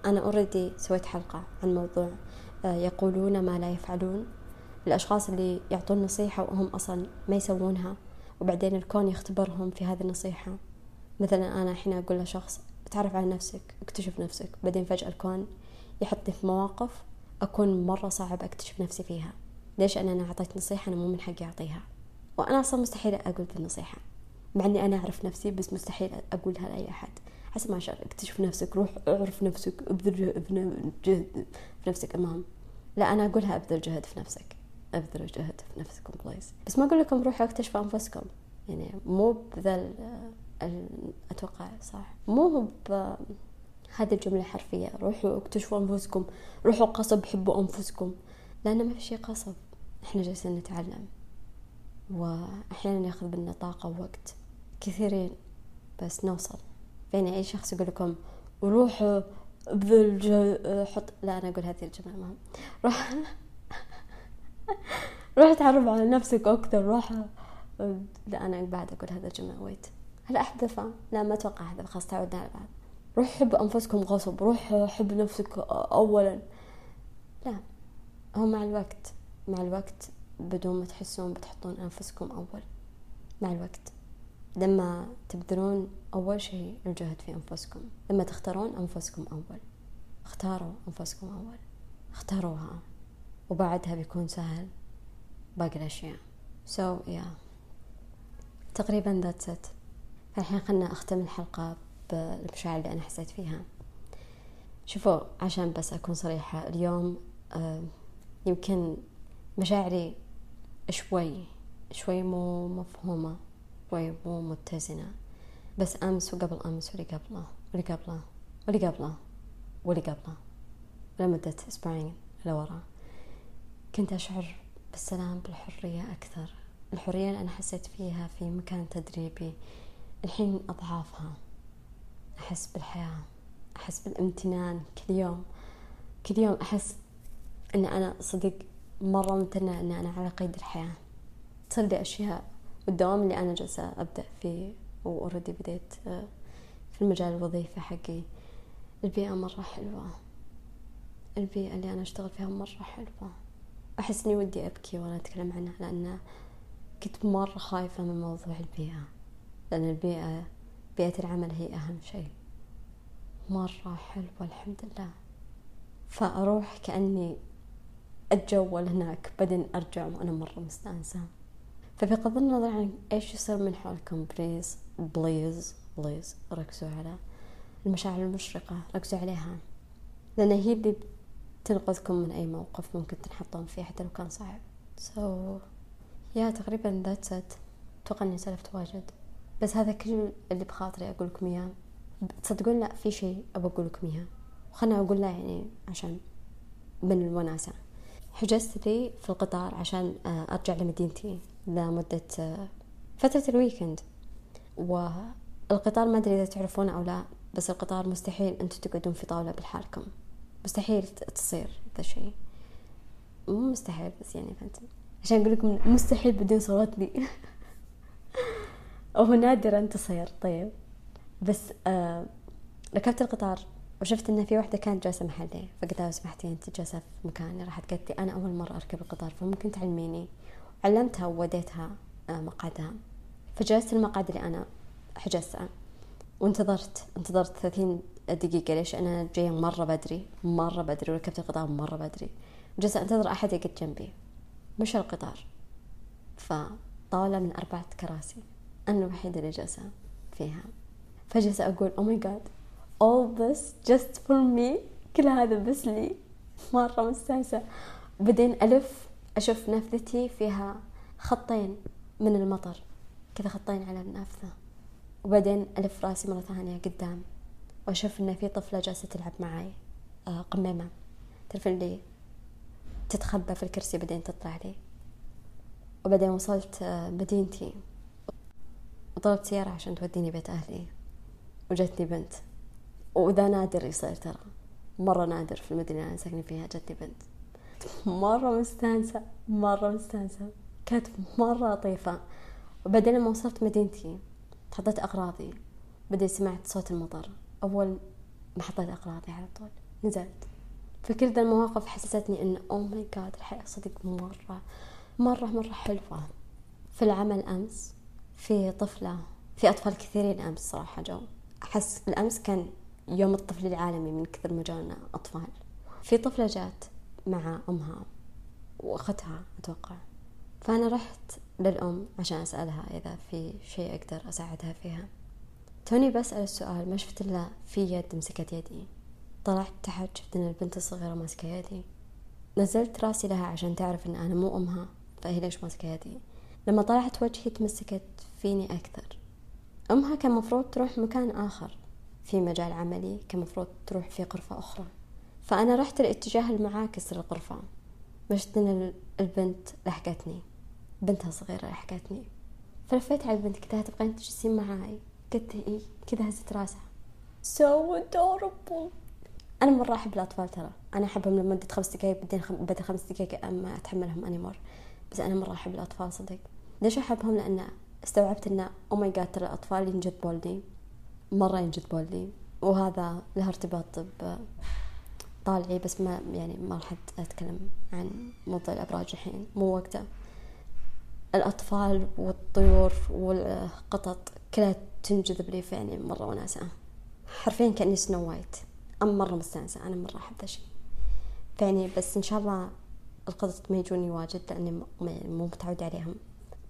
أنا already سويت حلقة عن موضوع آه، يقولون ما لا يفعلون. الأشخاص اللي يعطون نصيحة وهم أصلا ما يسوونها وبعدين الكون يختبرهم في هذه النصيحة. مثلا أنا الحين أقول لشخص تعرف على نفسك اكتشف نفسك. بعدين فجأة الكون يحطني في مواقف أكون مرة صعب أكتشف نفسي فيها. ليش؟ أنا أعطيت نصيحة أنا مو من حقي أعطيها. وأنا أصلا مستحيل أقول ذي النصيحة. مع إني أنا أعرف نفسي بس مستحيل أقولها لأي أحد. حسب ما شاء اكتشف نفسك روح اعرف نفسك ابذل جهد في نفسك. المهم لا أنا أقولها ابذل جهد في نفسك. ابذلوا جهد في نفسكم بليز بس ما أقول لكم روحوا اكتشفوا أنفسكم. يعني مو بذل أتوقع صح. مو ب هذه الجملة حرفية. روحوا اكتشفوا أنفسكم. روحوا قصب حبوا أنفسكم. لأن ما في شيء قصب. إحنا جالسين نتعلم. وأحيانا ياخذ بنا طاقة ووقت. كثيرين. بس نوصل. فين أي شخص يقول لكم روحوا بذل حط لا أنا أقول هذه الجملة ما روح روح تعرف على نفسك أكثر. روح لا أنا بعد أقول هذا الجملة ويت هل أحذفها؟ لا ما أتوقع أحذف. خلاص تعودنا على بعض روح حب أنفسكم غصب روح حب نفسك أولا. لا هو مع الوقت مع الوقت بدون ما تحسون بتحطون أنفسكم أول. مع الوقت لما تبذلون أول شيء الجهد في أنفسكم لما تختارون أنفسكم أول. اختاروا أنفسكم أول اختاروها وبعدها بيكون سهل باقي الأشياء. So yeah. تقريبا that's it. فالحين خلنا أختم الحلقة بالمشاعر اللي أنا حسيت فيها. شوفوا عشان بس أكون صريحة اليوم يمكن مشاعري شوي شوي مو مفهومة شوي مو متزنة. بس أمس وقبل أمس واللي قبله واللي قبله واللي قبله واللي قبله. لمدة أسبوعين لورا كنت أشعر بالسلام بالحرية أكثر. الحرية اللي أنا حسيت فيها في مكان تدريبي الحين أضعافها. أحس بالحياة أحس بالامتنان كل يوم. كل يوم أحس أن أنا صدق مرة ممتنة أن أنا على قيد الحياة. تصير لي أشياء والدوام اللي أنا جالسة أبدأ فيه وأوريدي بديت آه، في المجال الوظيفي حقي. البيئة مرة حلوة. البيئة اللي أنا أشتغل فيها مرة حلوة. أحس إني ودي أبكي وأنا أتكلم عنها لأن كنت مرة خايفة من موضوع البيئة. لأن البيئة بيئة العمل هي أهم شيء. مرة حلوة الحمد لله. فأروح كأني أتجول هناك بعدين أرجع وأنا مرة مستأنسة. فبغض النظر عن إيش يصير من حولكم please please please ركزوا على المشاعر المشرقة ركزوا عليها. لأن هي اللي تنقذكم من أي موقف ممكن تنحطون فيه حتى لو كان صعب. So يا تقريبا that's it. أتوقع إني سولفت واجد. بس هذا كل اللي بخاطري أقول لكم إياه. تصدقون لا في شيء أبى أقول لكم إياه. وخلنا أقول لا يعني عشان من الوناسة حجزت لي في القطار عشان آه، أرجع لمدينتي لمدة آه، فترة ال weekend. والقطار ما أدري إذا تعرفونه أو لا بس القطار مستحيل أنتم تقعدون في طاولة بالحالكم مستحيل تصير ذا الشيء. مو مستحيل بس يعني فهمت عشان أقول لكم مستحيل بتصدقوني. وهو نادرا تصير طيب. بس آه ركبت القطار وشفت إن في واحدة كانت جالسة محلي. فقلت لها سمحتي أنت جالسة في مكاني راحت قالت أنا أول مرة أركب القطار فممكن تعلميني؟ علمتها ووديتها آه مقعدها. فجلست المقعد اللي أنا حجزته. وانتظرت انتظرت ثلاثين دقيقة. ليش؟ أنا جاية مرة بدري مرة بدري. وركبت القطار مرة بدري. جالسة أنتظر أحد يقعد جنبي. مش القطار. فطاولة من أربعة كراسي. أنا الوحيدة اللي جالسة فيها. فجأة أقول oh my god all this just for me? كل هذا بس لي? مرة مستانسة. وبعدين ألف أشوف نافذتي فيها خطين من المطر. كذا خطين على النافذة وبعدين ألف راسي مرة ثانية قدام. وأشوف إن في طفلة جالسة تلعب معاي. آه، قمامة تعرف اللي تتخبى في الكرسي بعدين تطلع لي. وبعدين وصلت آه، مدينتي. وطلبت سيارة عشان توديني بيت أهلي. وجتني بنت. وذا نادر يصير ترى. مرة نادر في المدينة اللي أنا ساكنة فيها جتني بنت. مرة مستانسة. مرة مستانسة. كانت مرة لطيفة. وبعدين لما وصلت مدينتي حطيت أغراضي. بعدين سمعت صوت المطر. أول ما حطيت أغراضي على طول. نزلت. في كل ذا المواقف حسستني إن oh my god الحياة صدق مرة مرة مرة حلوة. في العمل أمس في طفلة في أطفال كثيرين أمس صراحة جو أحس الأمس كان يوم الطفل العالمي من كثر ما جانا أطفال. في طفلة جات مع أمها وأختها أتوقع. فأنا رحت للأم عشان أسألها إذا في شيء أقدر أساعدها فيها. توني بسأل السؤال ما شفت إلا في يد مسكت يدي؟ طلعت تحت شفت إن البنت الصغيرة ماسكة يدي. نزلت راسي لها عشان تعرف إن أنا مو أمها فهي ليش ماسكة يدي؟ لما طلعت وجهي تمسكت فيني أكثر. أمها كان مفروض تروح مكان آخر في مجال عملي كان مفروض تروح في غرفة أخرى. فأنا رحت الاتجاه المعاكس للغرفة مشت إن البنت لحقتني. بنتها صغيرة لحقتني. فلفيت على البنت قلت لها تبغين تجلسين معاي؟ قلت إيه كذا هزت راسها. so adorable أنا مرة أحب الأطفال ترى. أنا أحبهم لمدة خمس دقايق بعدين خم... بعد خمس دقايق ما أتحملهم anymore بس أنا مرة أحب الأطفال صدق. ليش أحبهم؟ لأن استوعبت أن oh my god ترى الأطفال ينجذبون لي مرة ينجذبون لي وهذا له ارتباط ب طالعي بس ما يعني ما راح أتكلم عن موضوع الأبراج الحين. مو وقته. الأطفال والطيور والقطط كلها تنجذب لي فيعني مرة وناسة. حرفيا كأني Snow White أنا مرة مستانسة. أنا مرة أحب ذا الشيء. فيعني بس إن شاء الله القطط ما يجوني واجد لأني مو متعودة عليهم.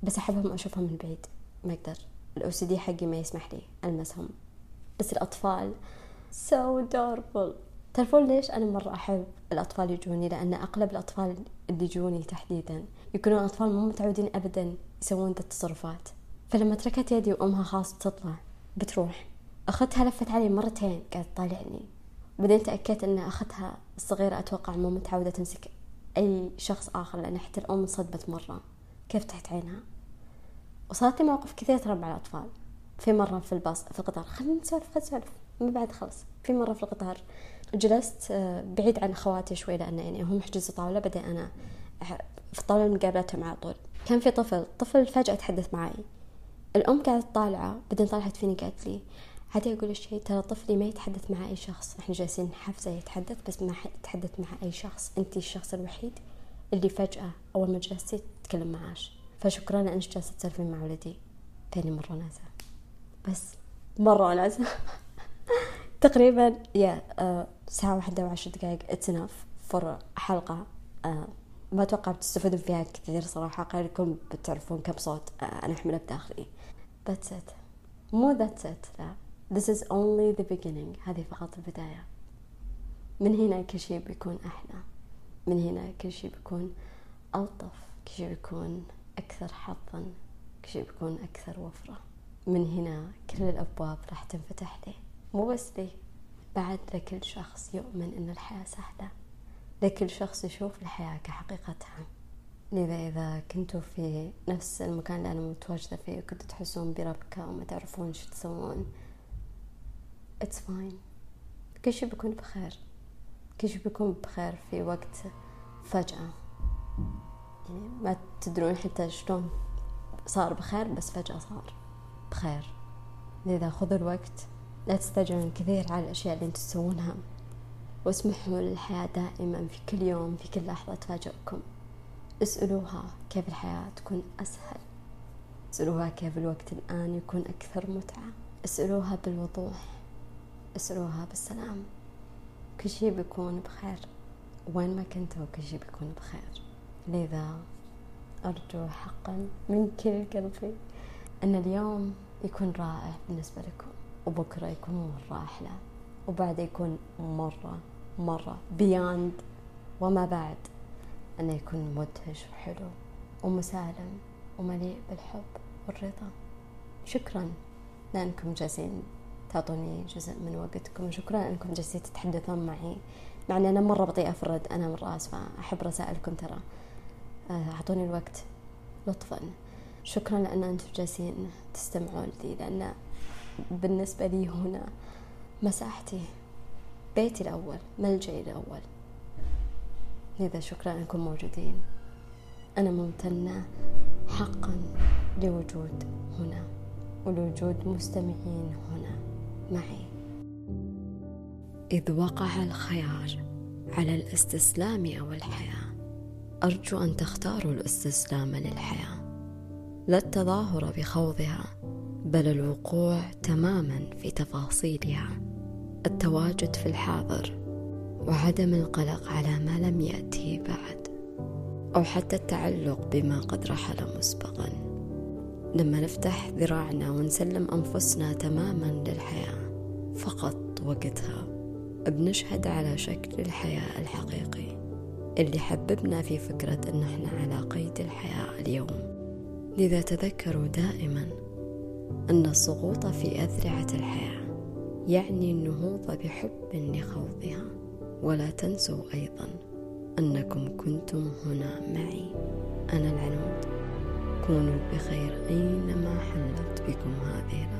بس أحبهم أشوفهم من بعيد. ما أقدر. ال OCD حقي ما يسمح لي ألمسهم. بس الأطفال so adorable. تعرفون ليش أنا مرة أحب الأطفال يجوني؟ لأن أغلب الأطفال اللي يجوني تحديدا. يكونون أطفال مو متعودين أبدا يسوون ذا التصرفات. فلما تركت يدي وأمها خلاص بتطلع بتروح. أختها لفت علي مرتين قاعدة تطالعني. بعدين تأكدت أن أختها الصغيرة أتوقع مو متعودة تمسك أي شخص آخر لأن حتى الأم انصدمت مرة. كيف تحت عينها؟ وصارت لي مواقف كثيرة ترى مع الأطفال. في مرة في الباص في القطار. خلينا نسولف خلينا نسولف. من بعد خلص في مرة في القطار جلست آه، بعيد عن أخواتي شوي لأن يعني هم حجزوا طاولة بعدين أنا في الطاولة اللي مقابلتهم على طول. كان في طفل طفل فجأة تحدث معي. الأم قاعدة تطالعه بعدين طالعت فيني قالت لي عادي أقول لك شيء ترى طفلي ما يتحدث مع أي شخص. إحنا جالسين نحفزه يتحدث بس ما يتحدث مع أي شخص. انت الشخص الوحيد اللي فجأة أول ما جلستي تكلم معاش. فشكرا لأنك جالسه تسولفين مع ولدي. يعني مرة وناسه بس مرة وناسه تقريبا يا آه، ساعة واحدة وعشر دقايق. it's enough for حلقة. آه، ما أتوقع بتستفيدون فيها كثير صراحة. غيركم بتعرفون كم صوت آه، أنا احمله بداخلي. That's it. مو that's it. لا. This is only the beginning. هذه فقط البداية. من هنا كل شيء بيكون أحلى. من هنا كل شيء بيكون ألطف. كل شيء بيكون أكثر حظا كل شيء بيكون أكثر وفرة. من هنا كل الأبواب راح تنفتح لي. مو بس لي بعد لكل شخص يؤمن أن الحياة سهلة. لكل شخص يشوف الحياة كحقيقتها. لذا إذا كنتوا في نفس المكان اللي أنا متواجدة فيه وكنتوا تحسون بربكة وما تعرفون شو تسوون it's fine. كل شي بيكون بخير. كل شي بيكون بخير في وقت فجأة. ما تدرون حتى شلون صار بخير بس فجأة صار بخير. لذا خذوا الوقت لا تستعجلون كثير على الأشياء اللي أنتم تسوونها واسمحوا للحياة دائما في كل يوم في كل لحظة تفاجئكم. اسألوها كيف الحياة تكون أسهل. اسألوها كيف الوقت الآن يكون أكثر متعة. اسألوها بالوضوح. اسألوها بالسلام. كل شي بيكون بخير. وين ما كنتوا كل شي بيكون بخير. لذا أرجو حقا من كل قلبي أن اليوم يكون رائع بالنسبة لكم وبكرة يكون مرة أحلى وبعده يكون مرة مرة بياند وما بعد أنه يكون مدهش وحلو ومسالم ومليء بالحب والرضا. شكرا. لأنكم جالسين تعطوني جزء من وقتكم وشكرا أنكم جالسين تتحدثون معي مع أن أنا مرة بطيئة في الرد أنا مرة آسفة أحب رسائلكم ترى. أعطوني الوقت لطفا. شكرا لأن أنتم جالسين تستمعون لي لأن بالنسبة لي هنا مساحتي بيتي الأول ملجئي الأول. لذا شكرا أنكم موجودين. أنا ممتنة حقا لوجود هنا ولوجود مستمعين هنا معي. إذ وقع الخيار على الاستسلام أو الحياة أرجو أن تختاروا الاستسلام للحياة لا التظاهر بخوضها بل الوقوع تماما في تفاصيلها. التواجد في الحاضر وعدم القلق على ما لم يأتي بعد أو حتى التعلق بما قد رحل مسبقا. لما نفتح ذراعنا ونسلم أنفسنا تماما للحياة فقط وقتها بنشهد على شكل الحياة الحقيقي. اللي حببنا في فكرة أن إحنا على قيد الحياة اليوم. لذا تذكروا دائما أن السقوط في أذرعة الحياة يعني النهوض بحب لخوضها. ولا تنسوا أيضا أنكم كنتم هنا معي. أنا العنود. كونوا بخير أينما حلت بكم هذه